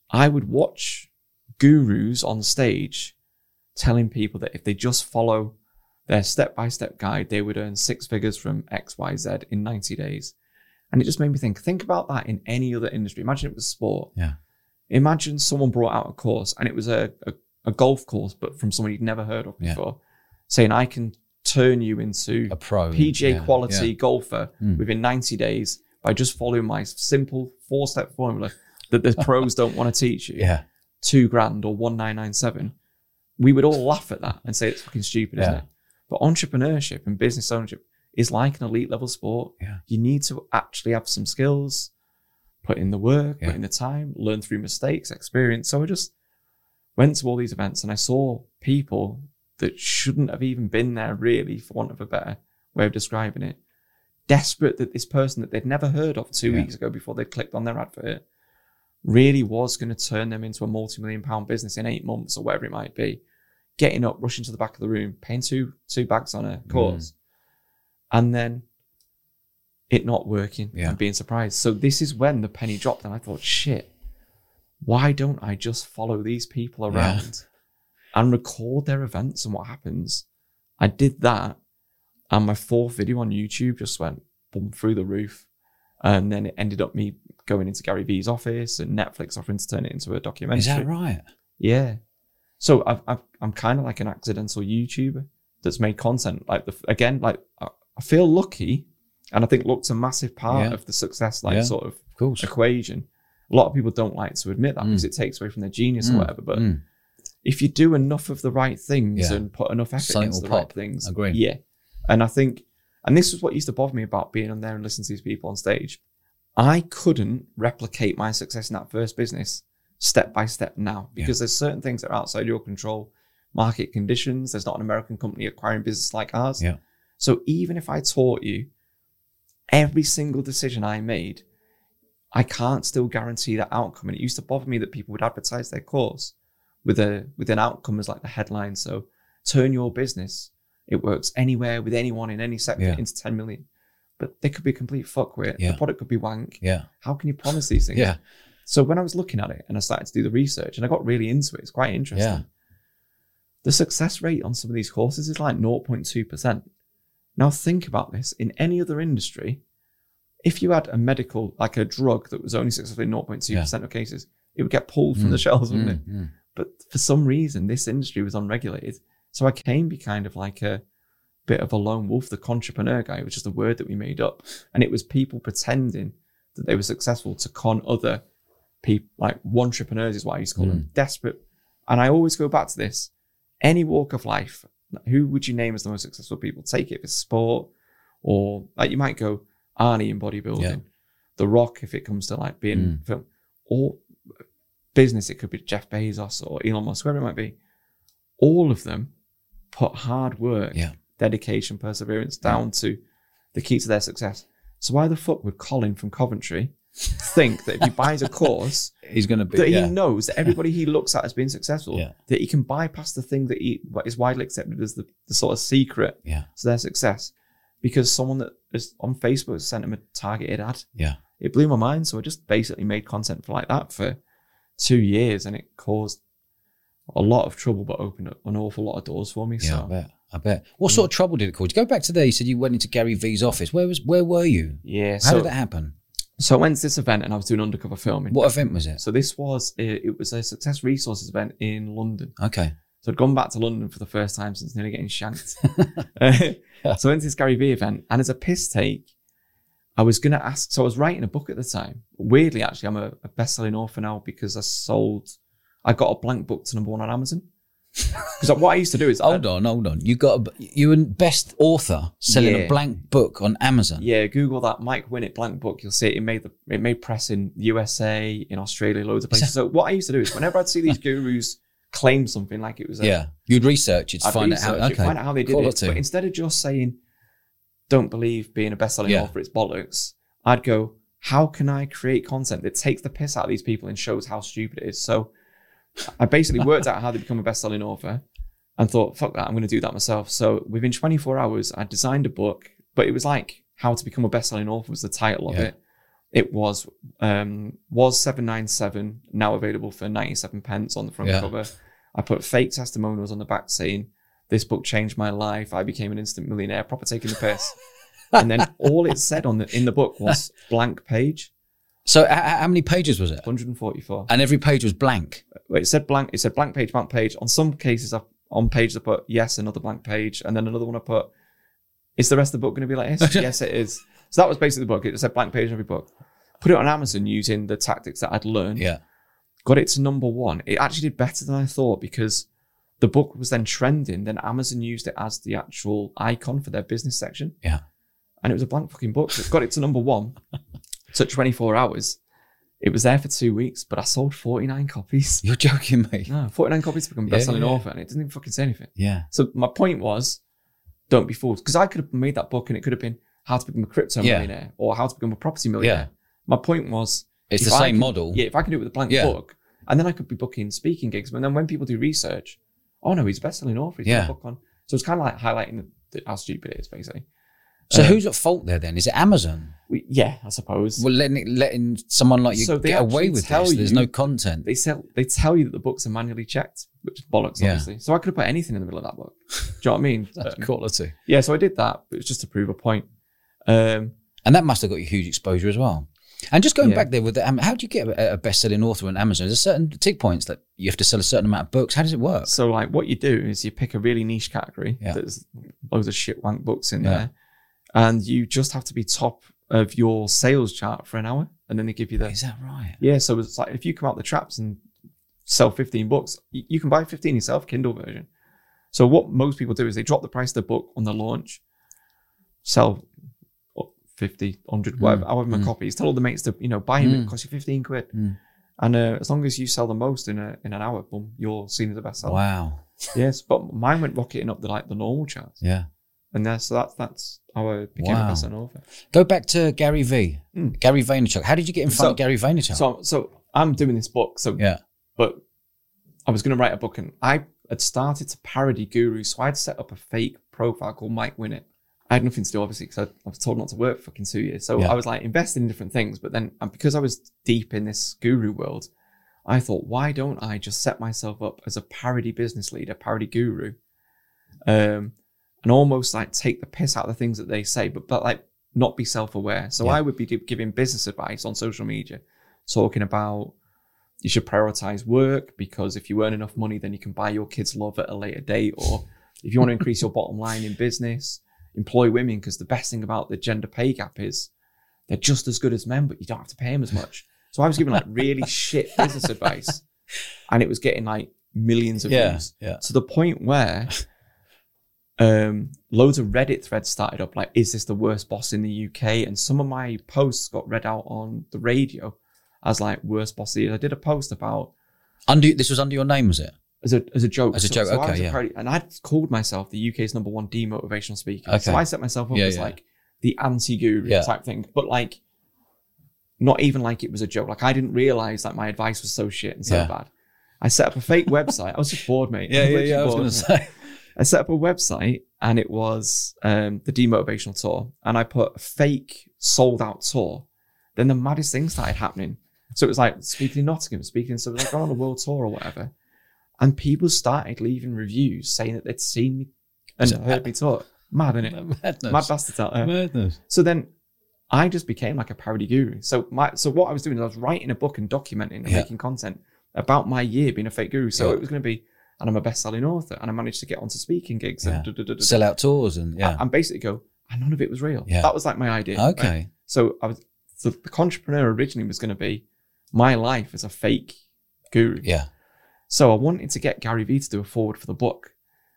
I would watch gurus on stage telling people that if they just follow their step-by-step guide, they would earn six figures from X, Y, Z in 90 days. And it just made me think, think about that in any other industry. Imagine it was sport. Yeah. Imagine someone brought out a course and it was a, a, a golf course, but from someone you'd never heard of Yeah. before, saying, I can turn you into A pro. PGA Yeah, quality yeah. golfer Mm. within 90 days by just following my simple four step formula that the pros don't want to teach you. Yeah. Two grand or 1997. We would all laugh at that and say it's fucking stupid, isn't it? But entrepreneurship and business ownership is like an elite level sport. Yeah. You need to actually have some skills, put in the work, Yeah. put in the time, learn through mistakes, experience. So I just went to all these events and I saw people that shouldn't have even been there, really, for want of a better way of describing it, desperate that this person that they'd never heard of two Yeah. weeks ago before they'd clicked on their advert really was going to turn them into a multi-million pound business in eight months or whatever it might be. Getting up, rushing to the back of the room, paying two two bags on a Mm. course, and then it not working Yeah. and being surprised. So this is when the penny dropped, and I thought, shit, why don't I just follow these people Yeah. around and record their events and what happens? I did that, and my fourth video on YouTube just went boom through the roof. And then it ended up me going into Gary Vee's office and Netflix offering to turn it into a documentary. Is that right? Yeah. So I've, I've, I'm kind of like an accidental YouTuber that's made content. Like the again, like I, I feel lucky, and I think luck's a massive part Yeah. of the success, like Yeah. sort of Of equation. A lot of people don't like to admit that Mm. because it takes away from their genius Mm. or whatever. But Mm. if you do enough of the right things Yeah. and put enough effort Something into the right pop. things, Agree. Yeah, and I think, and this was what used to bother me about being on there and listening to these people on stage. I couldn't replicate my success in that first business step by step now because there's certain things that are outside your control, market conditions. There's not an American company acquiring business like ours. Yeah. So even if I taught you every single decision I made, I can't still guarantee that outcome. And it used to bother me that people would advertise their course with a with an outcome as like the headline. So turn your business. It works anywhere with anyone in any sector Yeah. into 10 million. But they could be a complete fuckwit. Yeah. The product could be wank. Yeah. How can you promise these things? Yeah. So when I was looking at it and I started to do the research and I got really into it, it's quite interesting. Yeah. The success rate on some of these courses is like 0.2%. Now think about this. In any other industry, if you had a medical, like a drug that was only successful in 0.2% of cases, it would get pulled from the shelves, wouldn't it? Mm, mm. But for some reason, this industry was unregulated. So I can be kind of like a bit of a lone wolf, the entrepreneur guy, which is the word that we made up. And it was people pretending that they were successful to con other people, like wantrepreneurs is what I used to call them, desperate. And I always go back to this. Any walk of life, who would you name as the most successful people? Take it if it's sport, or like you might go Arnie in bodybuilding, Yeah. The Rock if it comes to like being Mm. film, or business, it could be Jeff Bezos or Elon Musk, whoever it might be. All of them put hard work, Yeah. dedication, perseverance down to the key to their success. So why the fuck would Colin from Coventry think that if he buys a course He's going to be. that yeah. he knows that everybody he looks at as being successful, Yeah. that he can bypass the thing that he what is widely accepted as the, the sort of secret Yeah. to their success because someone that is on Facebook sent him a targeted ad. Yeah. It blew my mind. So I just basically made content for like that for two years and it caused a lot of trouble but opened up an awful lot of doors for me. Yeah, I bet. I bet. What sort of trouble did it cause? You go back to there. You said you went into Gary Vee's office. Where was? Where were you? yeah. How So, did that happen? So I went to this event and I was doing undercover filming. What event was it? So this was it, it was a success resources event in London. Okay. So I'd gone back to London for the first time since nearly getting shanked. Uh, so I went to this Gary Vee event, and as a piss take, I was going to ask. So I was writing a book at the time. Weirdly, actually, I'm a, a best-selling author now because I sold. I got a blank book to number one on Amazon. Because what I used to do is, Hold on, hold on. You got a, you were best author selling a blank book on Amazon. yeah, Google that Mike Winnet blank book. You'll see it. It made the it made press in USA, in Australia, loads of places. So what I used to do is, whenever I'd see these gurus claim something like it was a Yeah. You'd research it to I'd find out how. research it, Okay. find out how they did Quality. it. But instead of just saying, "Don't believe being a best-selling Yeah. author, it's bollocks," I'd go, "How can I create content that takes the piss out of these people and shows how stupid it is?" So I basically worked out how to become a best-selling author, and thought, "Fuck that, I'm going to do that myself." So within 24 hours, I designed a book, but it was like "How to Become a Best-Selling Author" was the title of Yeah. it. It was um, was 797 now available for 97 pence on the front Yeah. cover. I put fake testimonials on the back saying, This book changed my life. I became an instant millionaire, proper taking the piss. and then all it said on the in the book was blank page, So, h- how many pages was it? 144. And every page was blank. Wait, it said blank, it said blank page, blank page. On some cases I on pages I put yes, another blank page, and then another one I put, Is the rest of the book gonna be like this? yes, it is. So that was basically the book. It said blank page on every book. Put it on Amazon using the tactics that I'd learned. Yeah. got it to number one. It actually did better than I thought because The book was then trending. Then Amazon used it as the actual icon for their business section. Yeah. And it was a blank fucking book. It got it to number one. Took 24 hours. It was there for two weeks, but I sold 49 copies. You're joking, mate. No, 49 copies to become a Yeah, best-selling yeah. author, and it doesn't even fucking say anything. Yeah. So my point was, don't be fooled, because I could have made that book, and it could have been how to become a crypto Yeah. millionaire or how to become a property millionaire. My point was, It's the I same could- model. Yeah, if I can do it with a blank book, and then I could be booking speaking gigs, and then when people do research, oh no, he's a best-selling author. He's got Yeah. a book on. So it's kind of like highlighting the, the, how stupid it is, basically. So Um, who's at fault there then? Is it Amazon? We, yeah, I suppose. Well, letting letting someone like you So get away with tell this. There's no content. they sell they tell you that the books are manually checked, which is bollocks, Yeah. obviously. So I could have put anything in the middle of that book. Do you know what I mean? That's Um, quality. Yeah, so I did that, but it was just to prove a point. Um, And that must have got you huge exposure as well. And just going Yeah. back there with the, um, how do you get a, a best-selling author on Amazon? There's certain tick points that you have to sell a certain amount of books. How does it work? so like what you do is you pick a really niche category. Yeah. There's loads of shit wank books in Yeah. there. And you just have to be top of your sales chart for an hour. And then they give you the Is that right? Yeah, so it's like if you come out the traps and sell 15 books, you, you can buy 15 yourself, Kindle version. So what most people do is they drop the price of the book on the launch, sell what, 50, 100, whatever, however many mm. copies. Tell all the mates to, you know, buy them, Mm. it costs you 15 quid. Mm. And uh, as long as you sell the most in a in an hour, boom, you're seen as a bestseller. Wow. Yes, but mine went rocketing up the like the normal charts. Yeah. And that's so that's that's how I became Wow. a best-selling author. Go back to Gary Vee. Mm. Gary Vaynerchuk. How did you get in front So- of Gary Vaynerchuk? So so I'm doing this book. So yeah. but I was going to write a book and I had started to parody Guru. So I'd set up a fake profile called Mike Winnet. I had nothing to do, obviously, because I, I was told not to work for fucking two years. So Yeah. I was like investing in different things. But then, and because I was deep in this Guru world, I thought, why don't I just set myself up as a parody business leader, parody guru, um, and almost like take the piss out of the things that they say, but but like not be self-aware. So Yeah. I would be giving business advice on social media, talking about you should prioritize work because if you earn enough money, then you can buy your kids love at a later date. Or if you want to increase your bottom line in business, employ women because the best thing about the gender pay gap is they're just as good as men, but you don't have to pay them as much. So I was giving like really shit business advice, and it was getting like millions of Yeah. views Yeah. to the point where um, loads of Reddit threads started up like, is this the worst boss in the UK? And some of my posts got read out on the radio as like worst boss. I did a post about Under this was under your name, was it? as a as a joke. As a joke, I okay, yeah. parody- and I'd called myself the UK's number one demotivational speaker. So I set myself up Yeah, as yeah. like the anti-guru Yeah. type thing. But like not even like it was a joke. Like I didn't realize that my advice was so shit and so bad. I set up a fake website. I was just bored, mate. Yeah, yeah, yeah. I was gonna say. I set up a website and it was um, the demotivational tour, and I put a fake sold out tour. Then the maddest thing started happening. So it was like speaking in Nottingham, speaking so like on a world tour or whatever, and people started leaving reviews saying that they'd seen me and So- heard me talk. Mad, innit? Madness. Mad bastards out there. Madness. So then I just became like a parody guru. So my so what I was doing is I was writing a book and documenting and Yeah. making content about my year being a fake guru. So Yeah. it was going to be, and I'm a best-selling author, and I managed to get onto speaking gigs Yeah. and, da- da- da- da- Sell out tours and yeah. and basically go, and none of it was real. Yeah. That was like my idea. right? okay. So I was so the entrepreneur originally was going to be my life as a fake guru. Yeah. So I wanted to get Gary Vee to do a forward for the book.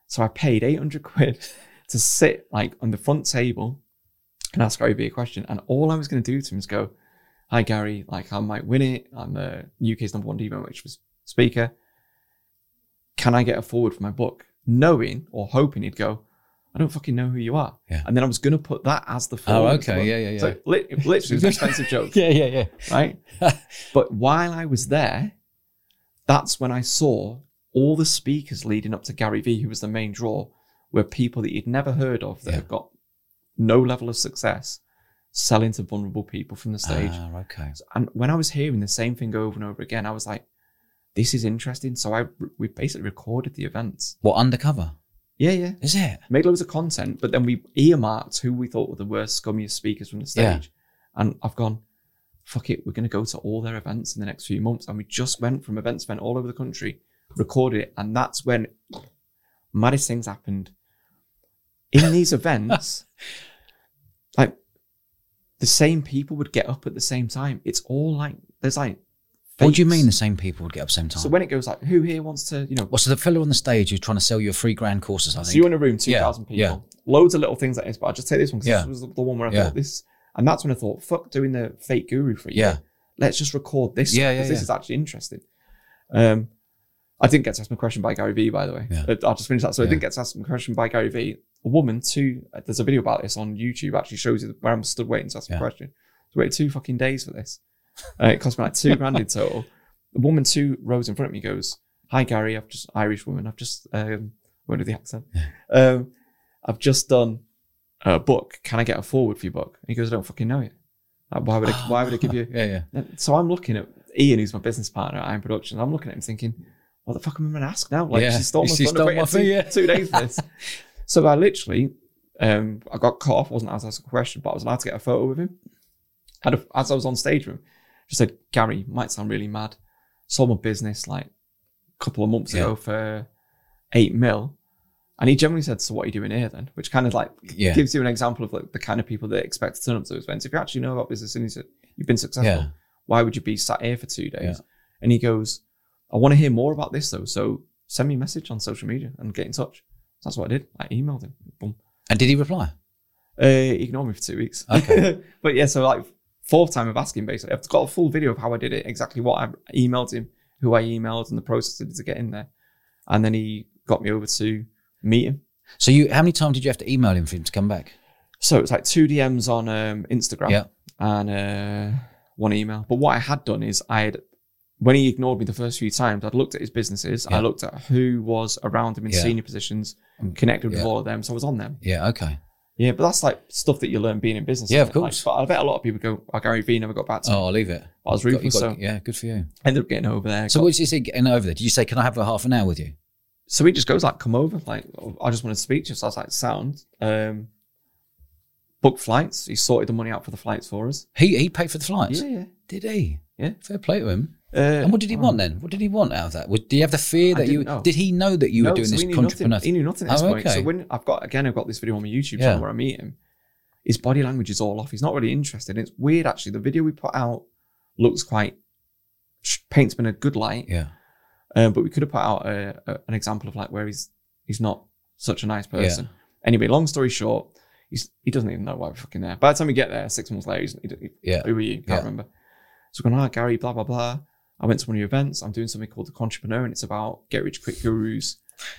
So I paid 800 quid to sit like on the front table and ask Gary Vee a question. And all I was going to do to him is go, Hi, Gary, like I might win it. I'm the UK's number one Devo, which was speaker. Can I get a forward for my book? Knowing or hoping he'd go, I don't fucking know who you are. Yeah. And then I was going to put that as the Oh, forward. for the okay. Yeah, yeah, yeah. So li- literally, it was an expensive joke Yeah, yeah, yeah. right? but while I was there, that's when I saw all the speakers leading up to Gary Vee, who was the main draw, were people that you'd never heard of that Yeah. have got no level of success selling to vulnerable people from the stage. Ah, okay. And when I was hearing the same thing over and over again, I was like, this is interesting. So I we basically recorded the events. What undercover? Yeah, yeah. Is it? Made loads of content, but then we earmarked who we thought were the worst, scummiest speakers from the Yeah. stage. And I've gone, fuck it, we're going to go to all their events in the next few months. And we just went from events event all over the country, recorded it. And that's when maddest things happened. In these events, like the same people would get up at the same time. It's all like, there's like What do you mean the same people would get up same time? So when it goes like, who here wants to, you know, Well, so the fellow on the stage who's trying to sell you a free grand course or something? so you're in a room, two thousand people, yeah. loads of little things like this. But I'll just take this one because Yeah. this was the one where I Yeah. thought this, and that's when I thought, fuck, doing the fake guru for you. Yeah. let's just record this. Yeah, yeah, because This is actually interesting. Um, I didn't get to ask my question by Gary Vee, by the way. I'll just finish that. So I didn't get to ask my question by Gary Vee. A woman, two, uh, there's a video about this on YouTube, actually shows you where I'm stood waiting to ask a question. So I waited two fucking days for this. Uh, it cost me like two grand in total. The woman two rows in front of me goes, Hi Gary, I've just Irish woman, I've just um did the accent? Um I've just done a book. Can I get a forward for your book? And he goes, I don't fucking know you. Like, why would I why would I give you yeah, yeah. so I'm looking at Ian, who's my business partner at Iron Production. I'm looking at him thinking, what the fuck am I going to ask now? Like, Yeah. she stole my She stole my two, yeah. two days for this. so I literally, um, I got cut off, wasn't to a question, but I was allowed to get a photo with him. Had a, as I was on stage with him, just said, Gary, might sound really mad. Sold my business like a couple of months Yeah. ago for eight mil. And he generally said, So what are you doing here then? Which kind of like Yeah. gives you an example of like the kind of people that expect to turn up to those events. If you actually know about business and you said you've been successful, Yeah. why would you be sat here for two days? And he goes, I want to hear more about this though. So send me a message on social media and get in touch. So that's what I did. I emailed him. Boom. And did he reply? Uh, he ignored me for two weeks. Okay. but yeah, so like fourth time of asking basically. I've got a full video of how I did it, exactly what I emailed him, who I emailed, and the process to get in there. And then he got me over to meet him. So you, how many times did you have to email him for him to come back? So it was like two DMs on um, Instagram Yeah. and uh, one email. But what I had done is I had, when he ignored me the first few times, I'd looked at his businesses. Yeah. I looked at who was around him in Yeah. senior positions, connected with all of them. So I was on them. Yeah. Okay. Yeah, but that's like stuff that you learn being in business. Yeah, of course. Like, but I bet a lot of people go, oh, Gary Vee never got back to me. Oh, I'll leave it. But I was ruthless. so yeah, good for you. I ended up getting over there. So got- what did you say getting over there? Did you say, can I have a half an hour with you? so he just goes like, come over. Like, I just want to speak to you. So I was like, sound. Um, book flights. He sorted the money out for the flights for us. He he paid for the flights. Yeah, yeah. Did he? Yeah. Fair play to him. Uh, And what did he want then? What did he want out of that? Was- Did he have the fear that you? know. Did he know that you were doing so this he entrepreneur? Nothing. He knew nothing at this Oh, point. So when I've got again, I've got this video on my YouTube Yeah. channel where I meet him. His body language is all off. He's not really interested. It's weird actually. The video we put out looks quite paints him in a good light. Yeah. Um, but we could have put out a, a, an example of like where he's he's not such a nice person. Anyway, long story short, he's he doesn't even know why we're fucking there. By the time we get there, six months later, he's, he, he, Yeah. who are you? Can't Yeah. remember. So going, ah, Gary, blah blah blah. I went to one of your events. I'm doing something called the Entrepreneur, and it's about get rich quick gurus.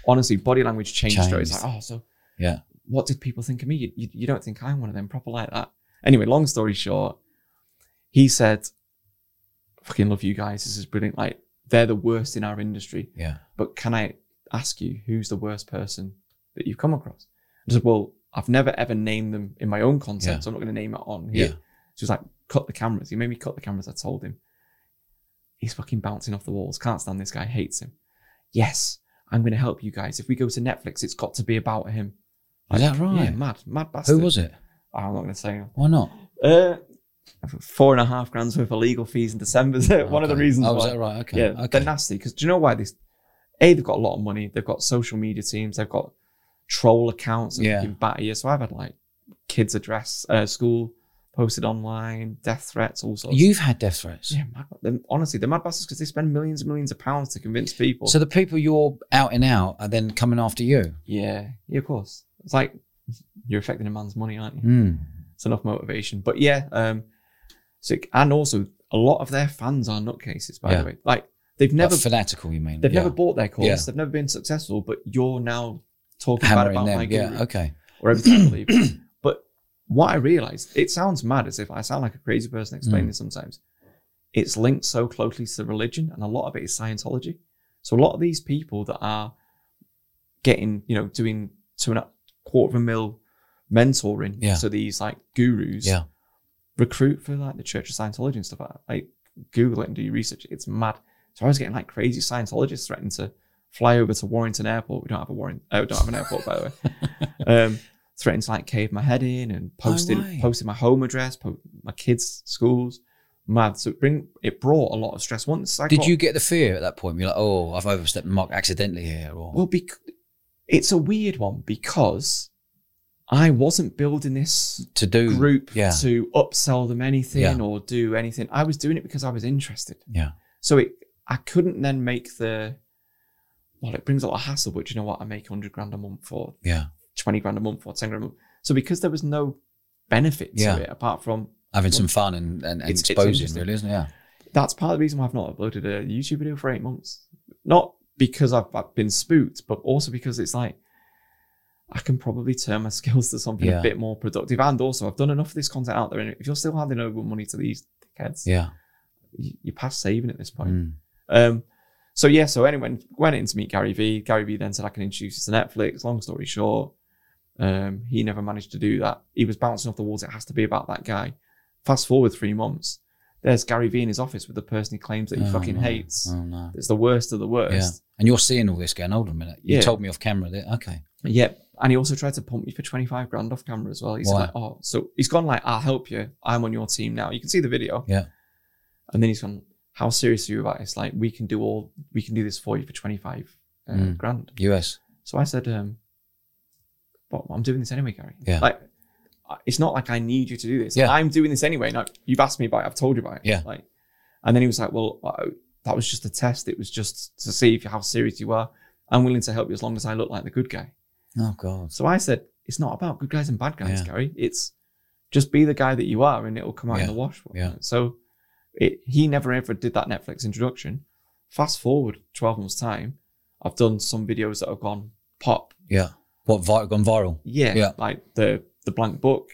Honestly, body language changed. straight. It's like, oh, so Yeah. what did people think of me? You, you, you don't think I'm one of them proper like that. Anyway, long story short, he said, fucking love you guys. This is brilliant. Like, they're the worst in our industry. Yeah. But can I ask you, who's the worst person that you've come across? I said, well, I've never ever named them in my own content, Yeah. so I'm not going to name it on here. Yeah. So he was like, cut the cameras. He made me cut the cameras. I told him. He's fucking bouncing off the walls. Can't stand this guy. Hates him. Yes, I'm going to help you guys. If we go to Netflix, it's got to be about him. Is that right? Yeah, mad, mad bastard. Who was it? Oh, I'm not going to say. Why not? Uh, four and a half grand's worth of legal fees in December. One of the reasons Oh, why. was that right? Okay. Yeah, Okay. they're nasty because do you know why? This a they've got a lot of money. They've got social media teams. They've got troll accounts Yeah. batter you. So I've had like kids' address, uh, school posted online, death threats, all sorts. You've had death threats. yeah, mad, they're- honestly, they're mad bastards because they spend millions and millions of pounds to convince people. So the people you're out and out are then coming after you. yeah, yeah, of course. It's like you're affecting a man's money, aren't you? Mm. It's enough motivation. But yeah, um, so and also a lot of their fans are nutcases. By Yeah. the way, like they've never Like fanatical, you mean? they've Yeah. never bought their course. Yeah. They've never been successful. But you're now talking hammering about them. my Yeah. Okay. or every time I leave. What I realized, it sounds mad as if I sound like a crazy person explaining Mm. this sometimes. It's linked so closely to religion, and a lot of it is Scientology. So a lot of these people that are getting, you know, doing two and a quarter of a mil mentoring Yeah. to these like gurus, Yeah. recruit for like the Church of Scientology and stuff like that. Like Google it and do your research. It's mad. So I was getting like crazy Scientologists threatening to fly over to Warrington Airport. We don't have a Warrington. Oh, we don't have an airport by the way. Um, threatened to like cave my head in and posted way. posted my home address, po- my kids' schools. Mad. So it bring it brought a lot of stress. Once I Did got- you get the fear at that point? You're like, oh, I've overstepped the mark accidentally here, or Well, bec- it's a weird one because I wasn't building this to do group Yeah. to upsell them anything Yeah. or do anything. I was doing it because I was interested. Yeah. So it, I couldn't then make the, well, it brings a lot of hassle, but you know what? I make 100 grand a month for. Yeah. 20 grand a month or 10 grand a month. So because there was no benefit to Yeah. it apart from Having some fun and, and, and It's- it's exposing, interesting. really, isn't it? Yeah. that's part of the reason why I've not uploaded a YouTube video for eight months. Not because I've, I've been spooked, but also because it's like I can probably turn my skills to something Yeah. a bit more productive. And also, I've done enough of this content out there. And if you're still handing over money to these dickheads, Yeah. you, you're past saving at this point. Mm. Um, so yeah, so anyway, went in to meet Gary Vee. Gary Vee then said I can introduce you to Netflix. Long story short, um, he never managed to do that. He was bouncing off the walls. It has to be about that guy. Fast forward three months, there's Gary Vee in his office with the person he claims that he Oh, fucking no. hates. Oh, no. It's the worst of the worst. Yeah. And you're seeing all this going, hold on a minute. You Yeah. told me off camera that, okay. Yep. And he also tried to pump me for 25 grand off camera as well. He's Why? like, oh, so he's gone like, I'll help you. I'm on your team now. You can see the video. Yeah. And then he's gone, how serious are you about it? It's like, we can do all, we can do this for you for 25 uh, Mm. grand. US. So I said, um, but I'm doing this anyway, Gary. Yeah. Like, it's not like I need you to do this. Yeah. I'm doing this anyway. Now, you've asked me about it. I've told you about it. Yeah. Like, and then he was like, well, uh, that was just a test. It was just to see if you how serious you are. I'm willing to help you as long as I look like the good guy. Oh, God. So I said, it's not about good guys and bad guys, Yeah. Gary. It's just be the guy that you are and it'll come out Yeah. in the wash. Yeah. So it, he never ever did that Netflix introduction. Fast forward 12 months' time, I've done some videos that have gone pop. Yeah. What, vi- gone viral? Yeah. Yeah. Like the, the blank book,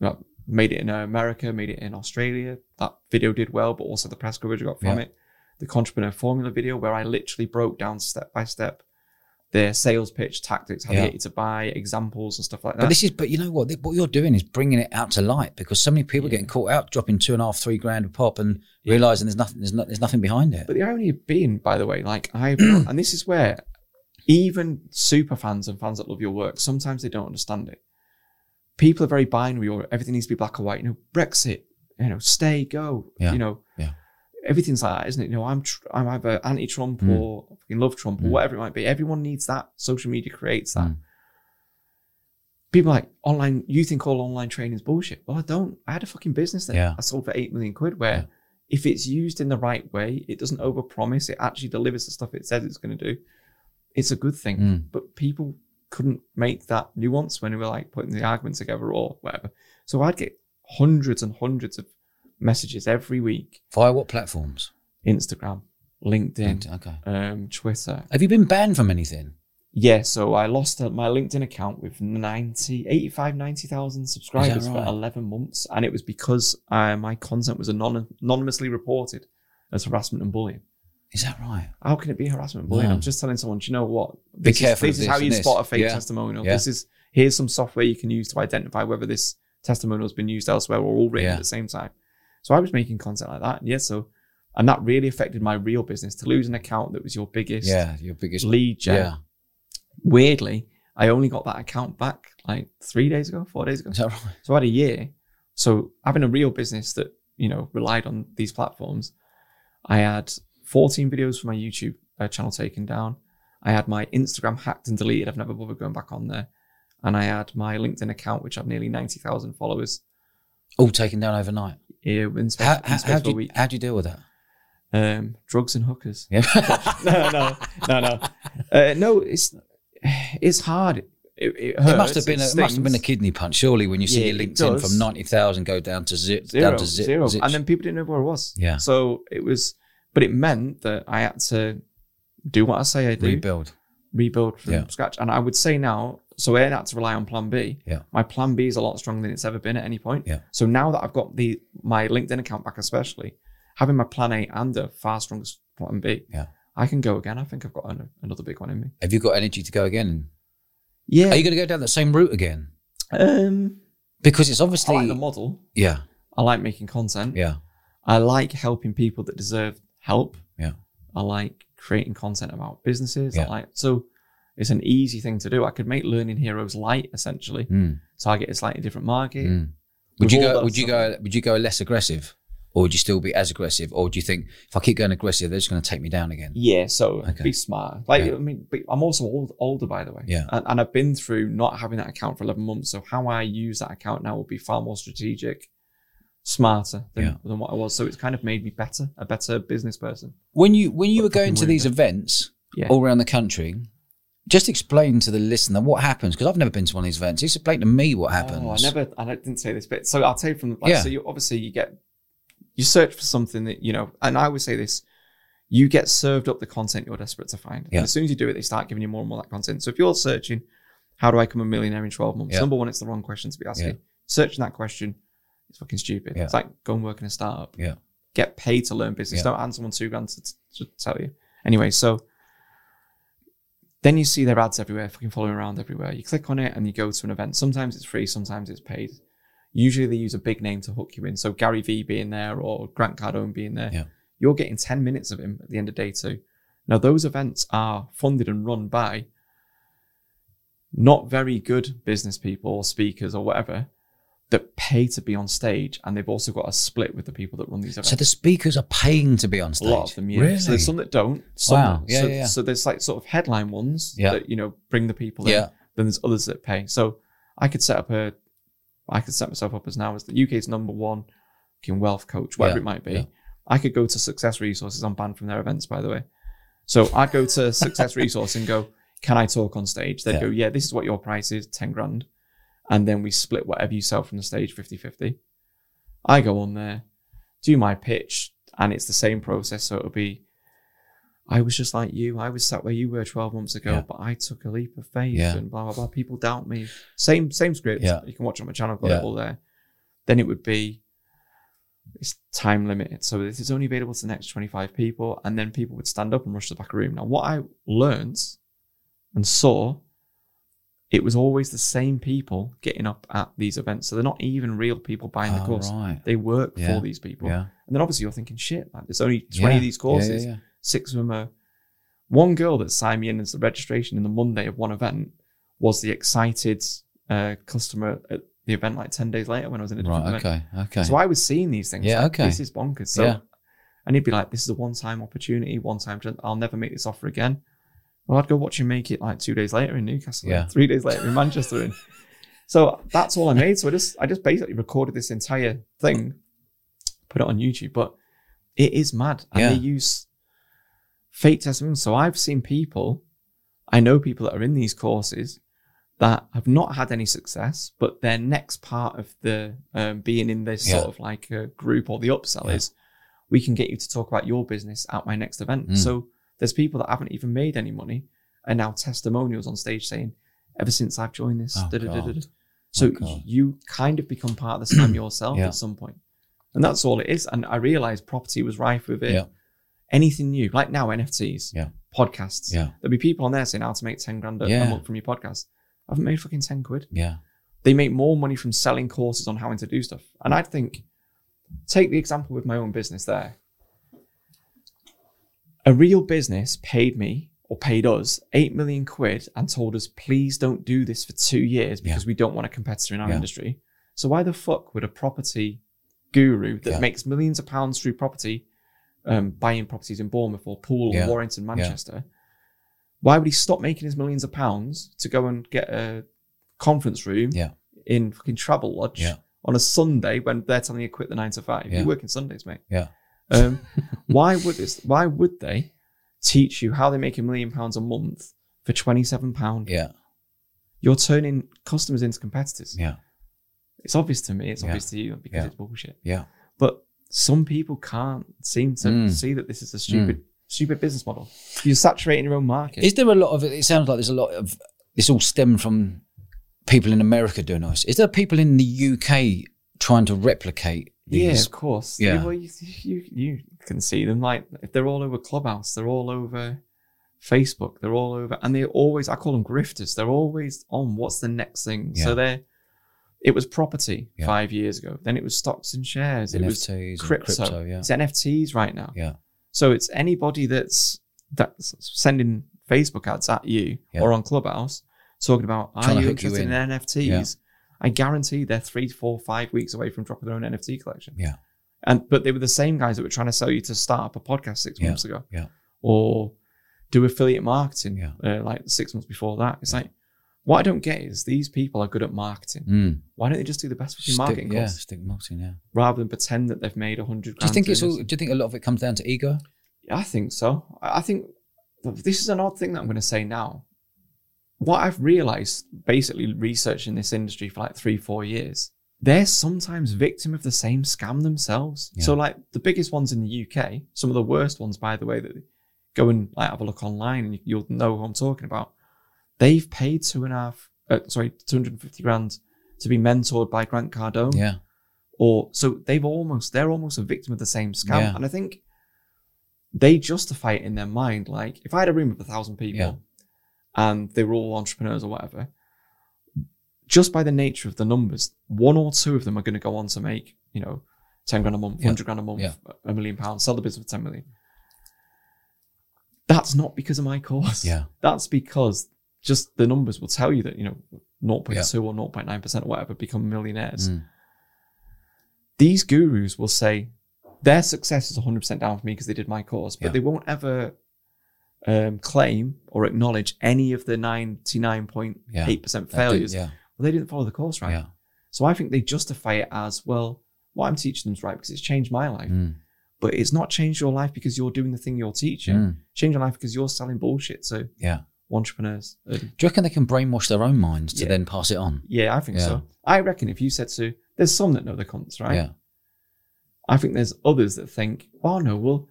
uh, made it in America, made it in Australia. That video did well, but also the press coverage I got from Yeah. it. The entrepreneur formula video where I literally broke down step by step their sales pitch tactics, how Yeah. to get you to buy, examples and stuff like that. But this is, but you know what? What you're doing is bringing it out to light because so many people are getting caught out, dropping two and a half, three grand a pop, and realizing there's nothing, there's, no, there's nothing behind it. But the irony of being, by the way, like I, and this is where even super fans and fans that love your work, sometimes they don't understand it. People are very binary, or everything needs to be black or white. You know, Brexit, you know, stay, go. Yeah. You know, Yeah. everything's like that, isn't it? You know, I'm tr- I'm either anti-Trump Mm. or fucking love Trump or Mm. whatever it might be. Everyone needs that. Social media creates that. Mm. People like online. You think all online training is bullshit? Well, I don't. I had a fucking business that Yeah. I sold for eight million quid. Where if it's used in the right way, it doesn't overpromise. It actually delivers the stuff it says it's going to do. It's a good thing. Mm. But people couldn't make that nuance when we were like putting the argument together or whatever. So I'd get hundreds and hundreds of messages every week. Via what platforms? Instagram, LinkedIn, Okay. um, Twitter. Have you been banned from anything? Yeah, so I lost my LinkedIn account with 90, 85, 90,000 subscribers right? for 11 months. And it was because uh, my content was anon- anonymously reported as harassment and bullying. Is that right? How can it be harassment bullying? No. I'm just telling someone, do you know what? Be This careful Is, this of is how you this. spot a fake Yeah. testimonial. Yeah. This is here's some software you can use to identify whether this testimonial has been used elsewhere or all written Yeah. at the same time. So I was making content like that. Yeah, so and that really affected my real business. To lose an account that was your biggest Yeah, your biggest lead gen. Yeah, Weirdly, I only got that account back like three days ago, four days ago. is that right? So I had a year. So having a real business that, you know, relied on these platforms, I had 14 videos from my YouTube uh, channel taken down. I had my Instagram hacked and deleted. I've never bothered going back on there. And I had my LinkedIn account, which had nearly 90,000 followers All taken down overnight. Yeah, in space, How, in space how, for do a you, week. how do you deal with that? Um, drugs and hookers. Yeah. no, no, no, no. Uh, no, it's it's hard. It, it, hurts. It must have been a, it it must have been a kidney punch, surely, when you see Yeah, your LinkedIn from ninety thousand go down to zip, zero, down to zip, zero. and then people didn't know where I was. Yeah. So it was, but it meant that I had to do what I say I do, rebuild. rebuild from Yeah. scratch. And I would say now, so I had to rely on Plan B. Yeah. My Plan B is a lot stronger than it's ever been at any point. Yeah. So now that I've got the my LinkedIn account back, especially having my Plan A and a far stronger Plan B, Yeah. I can go again. I think I've got an, another big one in me. Have you got energy to go again? Yeah. Are you going to go down that same route again? um, Because it's I obviously like the model. yeah, I like making content. yeah, I like helping people that deserve help. Yeah. I like creating content about businesses. Yeah. I like so it's an easy thing to do. I could make Learning Heroes light essentially, Mm, target a slightly different market. mm. Would you go? Would you stuff. go? Would you go less aggressive, or would you still be as aggressive, or do you think if I keep going aggressive, they're just going to take me down again? Yeah, so Okay. be smart. Like Yeah. I mean, but I'm also old, older by the way. Yeah. and, and I've been through not having that account for 11 months. So how I use that account now will be far more strategic. Smarter than, Yeah. than what I was. So it's kind of made me better, a better business person. When you when you were going to these events Yeah. all around the country, just explain to the listener what happens because I've never been to one of these events. Just explain to me what happens. Oh, I never, I didn't say this but So I'll tell you from, like, Yeah. so you obviously you get, you search for something that, you know, and I always say this, you get served up the content you're desperate to find. Yeah. And as soon as you do it, they start giving you more and more of that content. So if you're searching, how do I become a millionaire in 12 months? Yeah. Number one, it's the wrong question to be asking. Searching that question, it's fucking stupid. Yeah. It's like go and work in a startup. Yeah. Get paid to learn business. Yeah. Don't hand someone two grand to, to tell you. Anyway, so then you see their ads everywhere, fucking following around everywhere. You click on it and you go to an event. Sometimes it's free, sometimes it's paid. Usually they use a big name to hook you in. So Gary Vee being there or Grant Cardone being there. Yeah. You're getting 10 minutes of him at the end of day two. Now, those events are funded and run by not very good business people or speakers or whatever that pay to be on stage. And they've also got a split with the people that run these events. So the speakers are paying to be on stage. A lot of them, yeah. Really? So there's some that don't. Some Wow. Yeah, so, yeah, yeah. so there's like sort of headline ones Yeah. that you know bring the people in. Yeah. Then there's others that pay. So I could set up a, I could set myself up as now as the UK's number one fucking wealth coach, whatever Yeah, it might be. yeah. I could go to Success Resources. I'm banned from their events, by the way. So I'd go to Success Resource and go, "Can I talk on stage?" They'd Yeah. go, "Yeah, this is what your price is, ten grand," and then we split whatever you sell from the stage 50-50. I go on there, do my pitch, and it's the same process. So it'll be, I was just like you. I was sat where you were 12 months ago, Yeah. but I took a leap of faith Yeah. and blah, blah, blah. People doubt me. Same, same script. Yeah. You can watch on my channel. I've got it all there. Then it would be, it's time limited. So this is only available to the next 25 people. And then people would stand up and rush to the back room. Now, what I learned and saw, it was always the same people getting up at these events. So they're not even real people buying the Oh, course. right. They work Yeah. for these people. Yeah. And then obviously you're thinking, shit, like there's only 20 Yeah. of these courses. Six of them are. One girl that signed me in as the registration in the Monday of one event was the excited uh, customer at the event like 10 days later when I was in a different Right. event. Okay. Okay. So I was seeing these things. Yeah, like, okay. This is bonkers. So, Yeah. and he'd be like, this is a one time opportunity, one time, I'll never make this offer again. Well, I'd go watch him make it like two days later in Newcastle, Yeah. three days later in Manchester. And so that's all I made. So I just, I just basically recorded this entire thing, put it on YouTube, but it is mad. And Yeah. they use fake testimonials. So I've seen people, I know people that are in these courses that have not had any success, but their next part of the um, being in this Yeah. sort of like a group or the upsell Yeah. is we can get you to talk about your business at my next event. Mm. So there's people that haven't even made any money and now testimonials on stage saying, ever since I've joined this, Oh, da, da, da, da, da." so Oh, you kind of become part of the scam yourself Yeah. at some point. And that's all it is. And I realized property was rife with it. Yeah. Anything new, like now NFTs, Yeah. podcasts. Yeah. There'll be people on there saying how to make 10 grand a, a month from your podcast. I haven't made fucking 10 quid. Yeah. They make more money from selling courses on how to do stuff. And I'd think, take the example with my own business there. A real business paid me or paid us 8 million quid and told us, please don't do this for two years because we don't want a competitor in our Yeah. industry. So why the fuck would a property guru that Yeah. makes millions of pounds through property, um, buying properties in Bournemouth or Poole Yeah. or Warrington, Manchester, why would he stop making his millions of pounds to go and get a conference room Yeah. in fucking Travelodge Yeah. on a Sunday when they're telling you to quit the nine to five? Yeah. You work in Sundays, mate. Yeah. Um, why would this? Why would they teach you how they make a million pounds a month for twenty seven pound? Yeah. You're turning customers into competitors. Yeah. It's obvious to me. It's Yeah. obvious to you because Yeah. it's bullshit. Yeah. But some people can't seem to Mm. see that this is a stupid, stupid business model. You're saturating your own market. Is there a lot of it? It sounds like there's a lot of this all stemmed from people in America doing this. Is there people in the UK trying to replicate Yeah, of course. Yeah. well, you, you you can see them like if they're all over Clubhouse, they're all over Facebook, they're all over, and they're always I call them grifters. They're always on what's the next thing. Yeah. So they're it was property Yeah. five years ago. Then it was stocks and shares. It was NFTs crypto. crypto, yeah. It's NFTs right now. Yeah. So it's anybody that's that's sending Facebook ads at you Yeah. or on Clubhouse talking about are Trying you hook you interested in, in. NFTs? Yeah. I guarantee they're three, four, five weeks away from dropping their own NFT collection. Yeah. And but they were the same guys that were trying to sell you to start up a podcast six Yeah. months ago. Yeah. Or do affiliate marketing Yeah. uh, like six months before that. It's like What I don't get is these people are good at marketing. Mm. Why don't they just do the best fucking marketing yeah, course stick marketing. Yeah. rather than pretend that they've made a hundred? Do you think it's all? Do you think a lot of it comes down to ego? Yeah, I think so. I I think this is an odd thing that I'm going to say now. What I've realized, basically researching this industry for like three, four years, they're sometimes victim of the same scam themselves. Yeah. So, like the biggest ones in the UK, some of the worst ones, by the way, that go and like have a look online and you'll know who I'm talking about. They've paid two and a half, uh, sorry, 250 grand to be mentored by Grant Cardone Yeah. or so they've almost they're almost a victim of the same scam Yeah. and i think they justify it in their mind like if i had a room of a thousand people Yeah. And they were all entrepreneurs or whatever just by the nature of the numbers one or two of them are going to go on to make you know 10 grand a month Yeah. 100 grand a month Yeah. a million pounds sell the business for 10 million that's not because of my course Yeah. that's because just the numbers will tell you that you know 0.2 or 0.9% or whatever become millionaires Mm. these gurus will say their success is 100% down for me because they did my course, but Yeah. they won't ever um, claim or acknowledge any of the 99.8% Yeah. Failures. Yeah. Well, they didn't follow the course right. Yeah. So I think they justify it as, well, what I'm teaching them is right because it's changed my life. Mm. But it's not changed your life because you're doing the thing you're teaching. Mm. Change your life because you're selling bullshit to Yeah. entrepreneurs. Do you reckon they can brainwash their own minds to Yeah. then pass it on? yeah, I think Yeah. so. I reckon if you said to, there's some that know the cons, right? Yeah. I think there's others that think, oh no, well,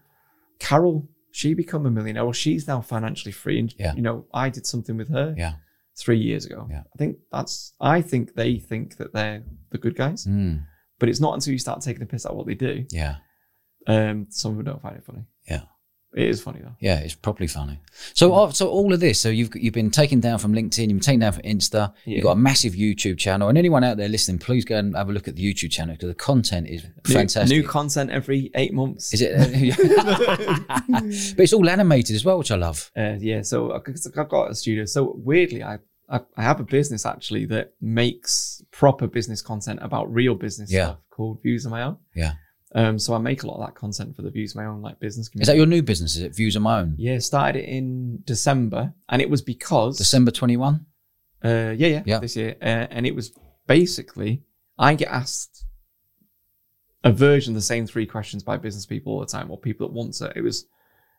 Carol, she become a millionaire. Well, she's now financially free, and Yeah. you know, I did something with her Yeah. three years ago. Yeah. I think that's. I think they think that they're the good guys, Mm. but it's not until you start taking the piss out of what they do. Yeah. Um, some of them don't find it funny. Yeah. It is funny though. Yeah, it's probably funny. So, uh, so all of this. So you've you've been taken down from LinkedIn. You've been taken down from Insta. Yeah. You've got a massive YouTube channel. And anyone out there listening, please go and have a look at the YouTube channel because the content is New- fantastic. New, content every eight months. is it? but it's all animated as well, which I love. Uh, yeah, so 'cause I've got a studio. So weirdly, I, I I have a business actually that makes proper business content about real business Yeah. stuff called Views of My Own. Yeah. Um, so I make a lot of that content for the Views of My Own like business Is that your new business? Is it Views of My Own? yeah, started it in December, and it was because December twenty one. Uh, yeah, yeah, Yeah. this year, uh, and it was basically I get asked a version of the same three questions by business people all the time, or people that want to. It was,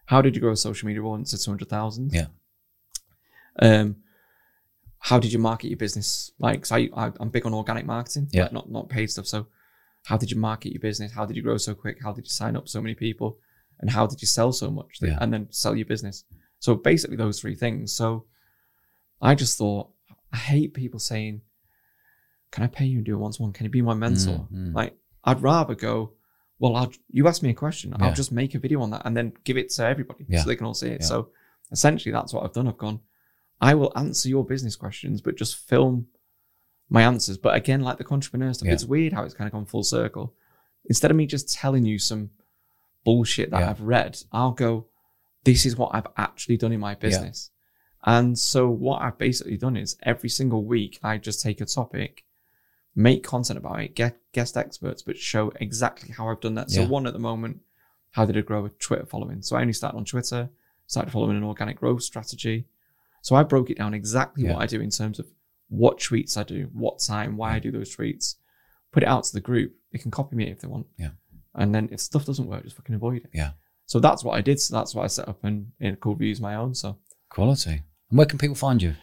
how did you grow social media once to two hundred thousand? Yeah. Um, how did you market your business? Like, so I, I I'm big on organic marketing, Yeah. like not not paid stuff. So, how did you market your business? How did you grow so quick? How did you sign up so many people? And how did you sell so much? Yeah. And then sell your business. So basically, those three things. So, I just thought I hate people saying, "Can I pay you and do a one-to-one? Can you be my mentor?" Mm, mm. Like, I'd rather go. Well, I'll, you ask me a question. Yeah. I'll just make a video on that and then give it to everybody Yeah. so they can all see it. Yeah. So essentially, that's what I've done. I've gone. I will answer your business questions, but just film my answers. But again, like the entrepreneur stuff, Yeah. it's weird how it's kind of gone full circle. Instead of me just telling you some bullshit that Yeah. I've read, I'll go, this is what I've actually done in my business. And so what I've basically done is every single week I just take a topic, make content about it, get guest experts, but show exactly how I've done that. So Yeah. one at the moment, how did I grow a Twitter following? So I only started on Twitter, started following an organic growth strategy. So I broke it down exactly Yeah. what I do in terms of what tweets I do, what time, why I do those tweets, put it out to the group. They can copy me if they want. Yeah. And then if stuff doesn't work, just fucking avoid it. Yeah. So that's what I did. So that's what I set up and in called Views My Own. So Quality. And where can people find you?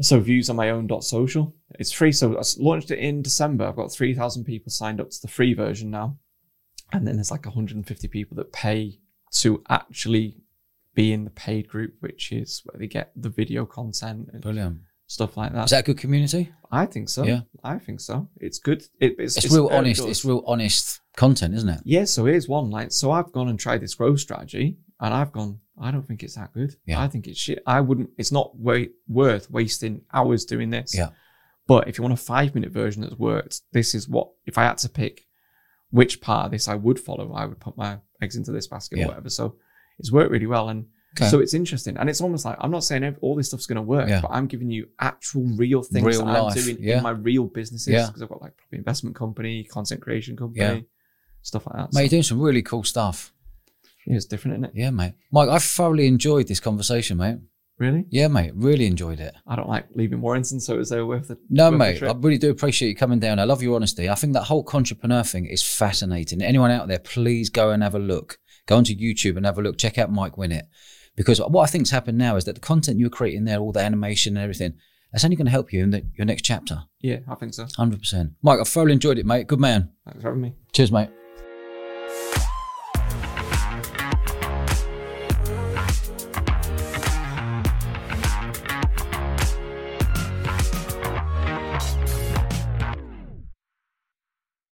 so views on my own dot social. It's free. So I launched it in December. I've got 3,000 people signed up to the free version now. And then there's like 150 people that pay to actually be in the paid group, which is where they get the video content Brilliant. Stuff like that. Is that a good community? I think so. Yeah. I think so. It's good. It, it's, It's, real honest. doors. It's real honest content, isn't it? Yeah, so here's one. Like, so I've gone and tried this growth strategy, and I've gone. I don't think it's that good. Yeah. I think it's shit. I wouldn't. It's not wa- worth wasting hours doing this. Yeah. But if you want a five minute version that's worked, this is what. If I had to pick which part of this I would follow, I would put my eggs into this basket Yeah. or whatever. So it's worked really well, and Okay. so it's interesting. And it's almost like I'm not saying all this stuff's going to work, Yeah. but I'm giving you actual real things Real that life, I'm doing yeah. in my real businesses because I've got like property investment company, content creation company, stuff like that. Mate, you're doing some really cool stuff. it's different, isn't it? Yeah, mate. Mike, I've thoroughly enjoyed this conversation, mate. Really? Yeah, mate, really enjoyed it. I don't like leaving Warrington, so it was uh, worth it. No, worth mate, I really do appreciate you coming down. I love your honesty. I think that whole entrepreneur thing is fascinating. Anyone out there, please go and have a look. Go onto YouTube and have a look. Check out Mike Winnet. Because what I think's happened now is that the content you're creating there, all the animation and everything, that's only going to help you in the, your next chapter. Yeah, I think so. 100%. Mike, I've thoroughly enjoyed it, mate. Good man. Thanks for having me. Cheers, mate.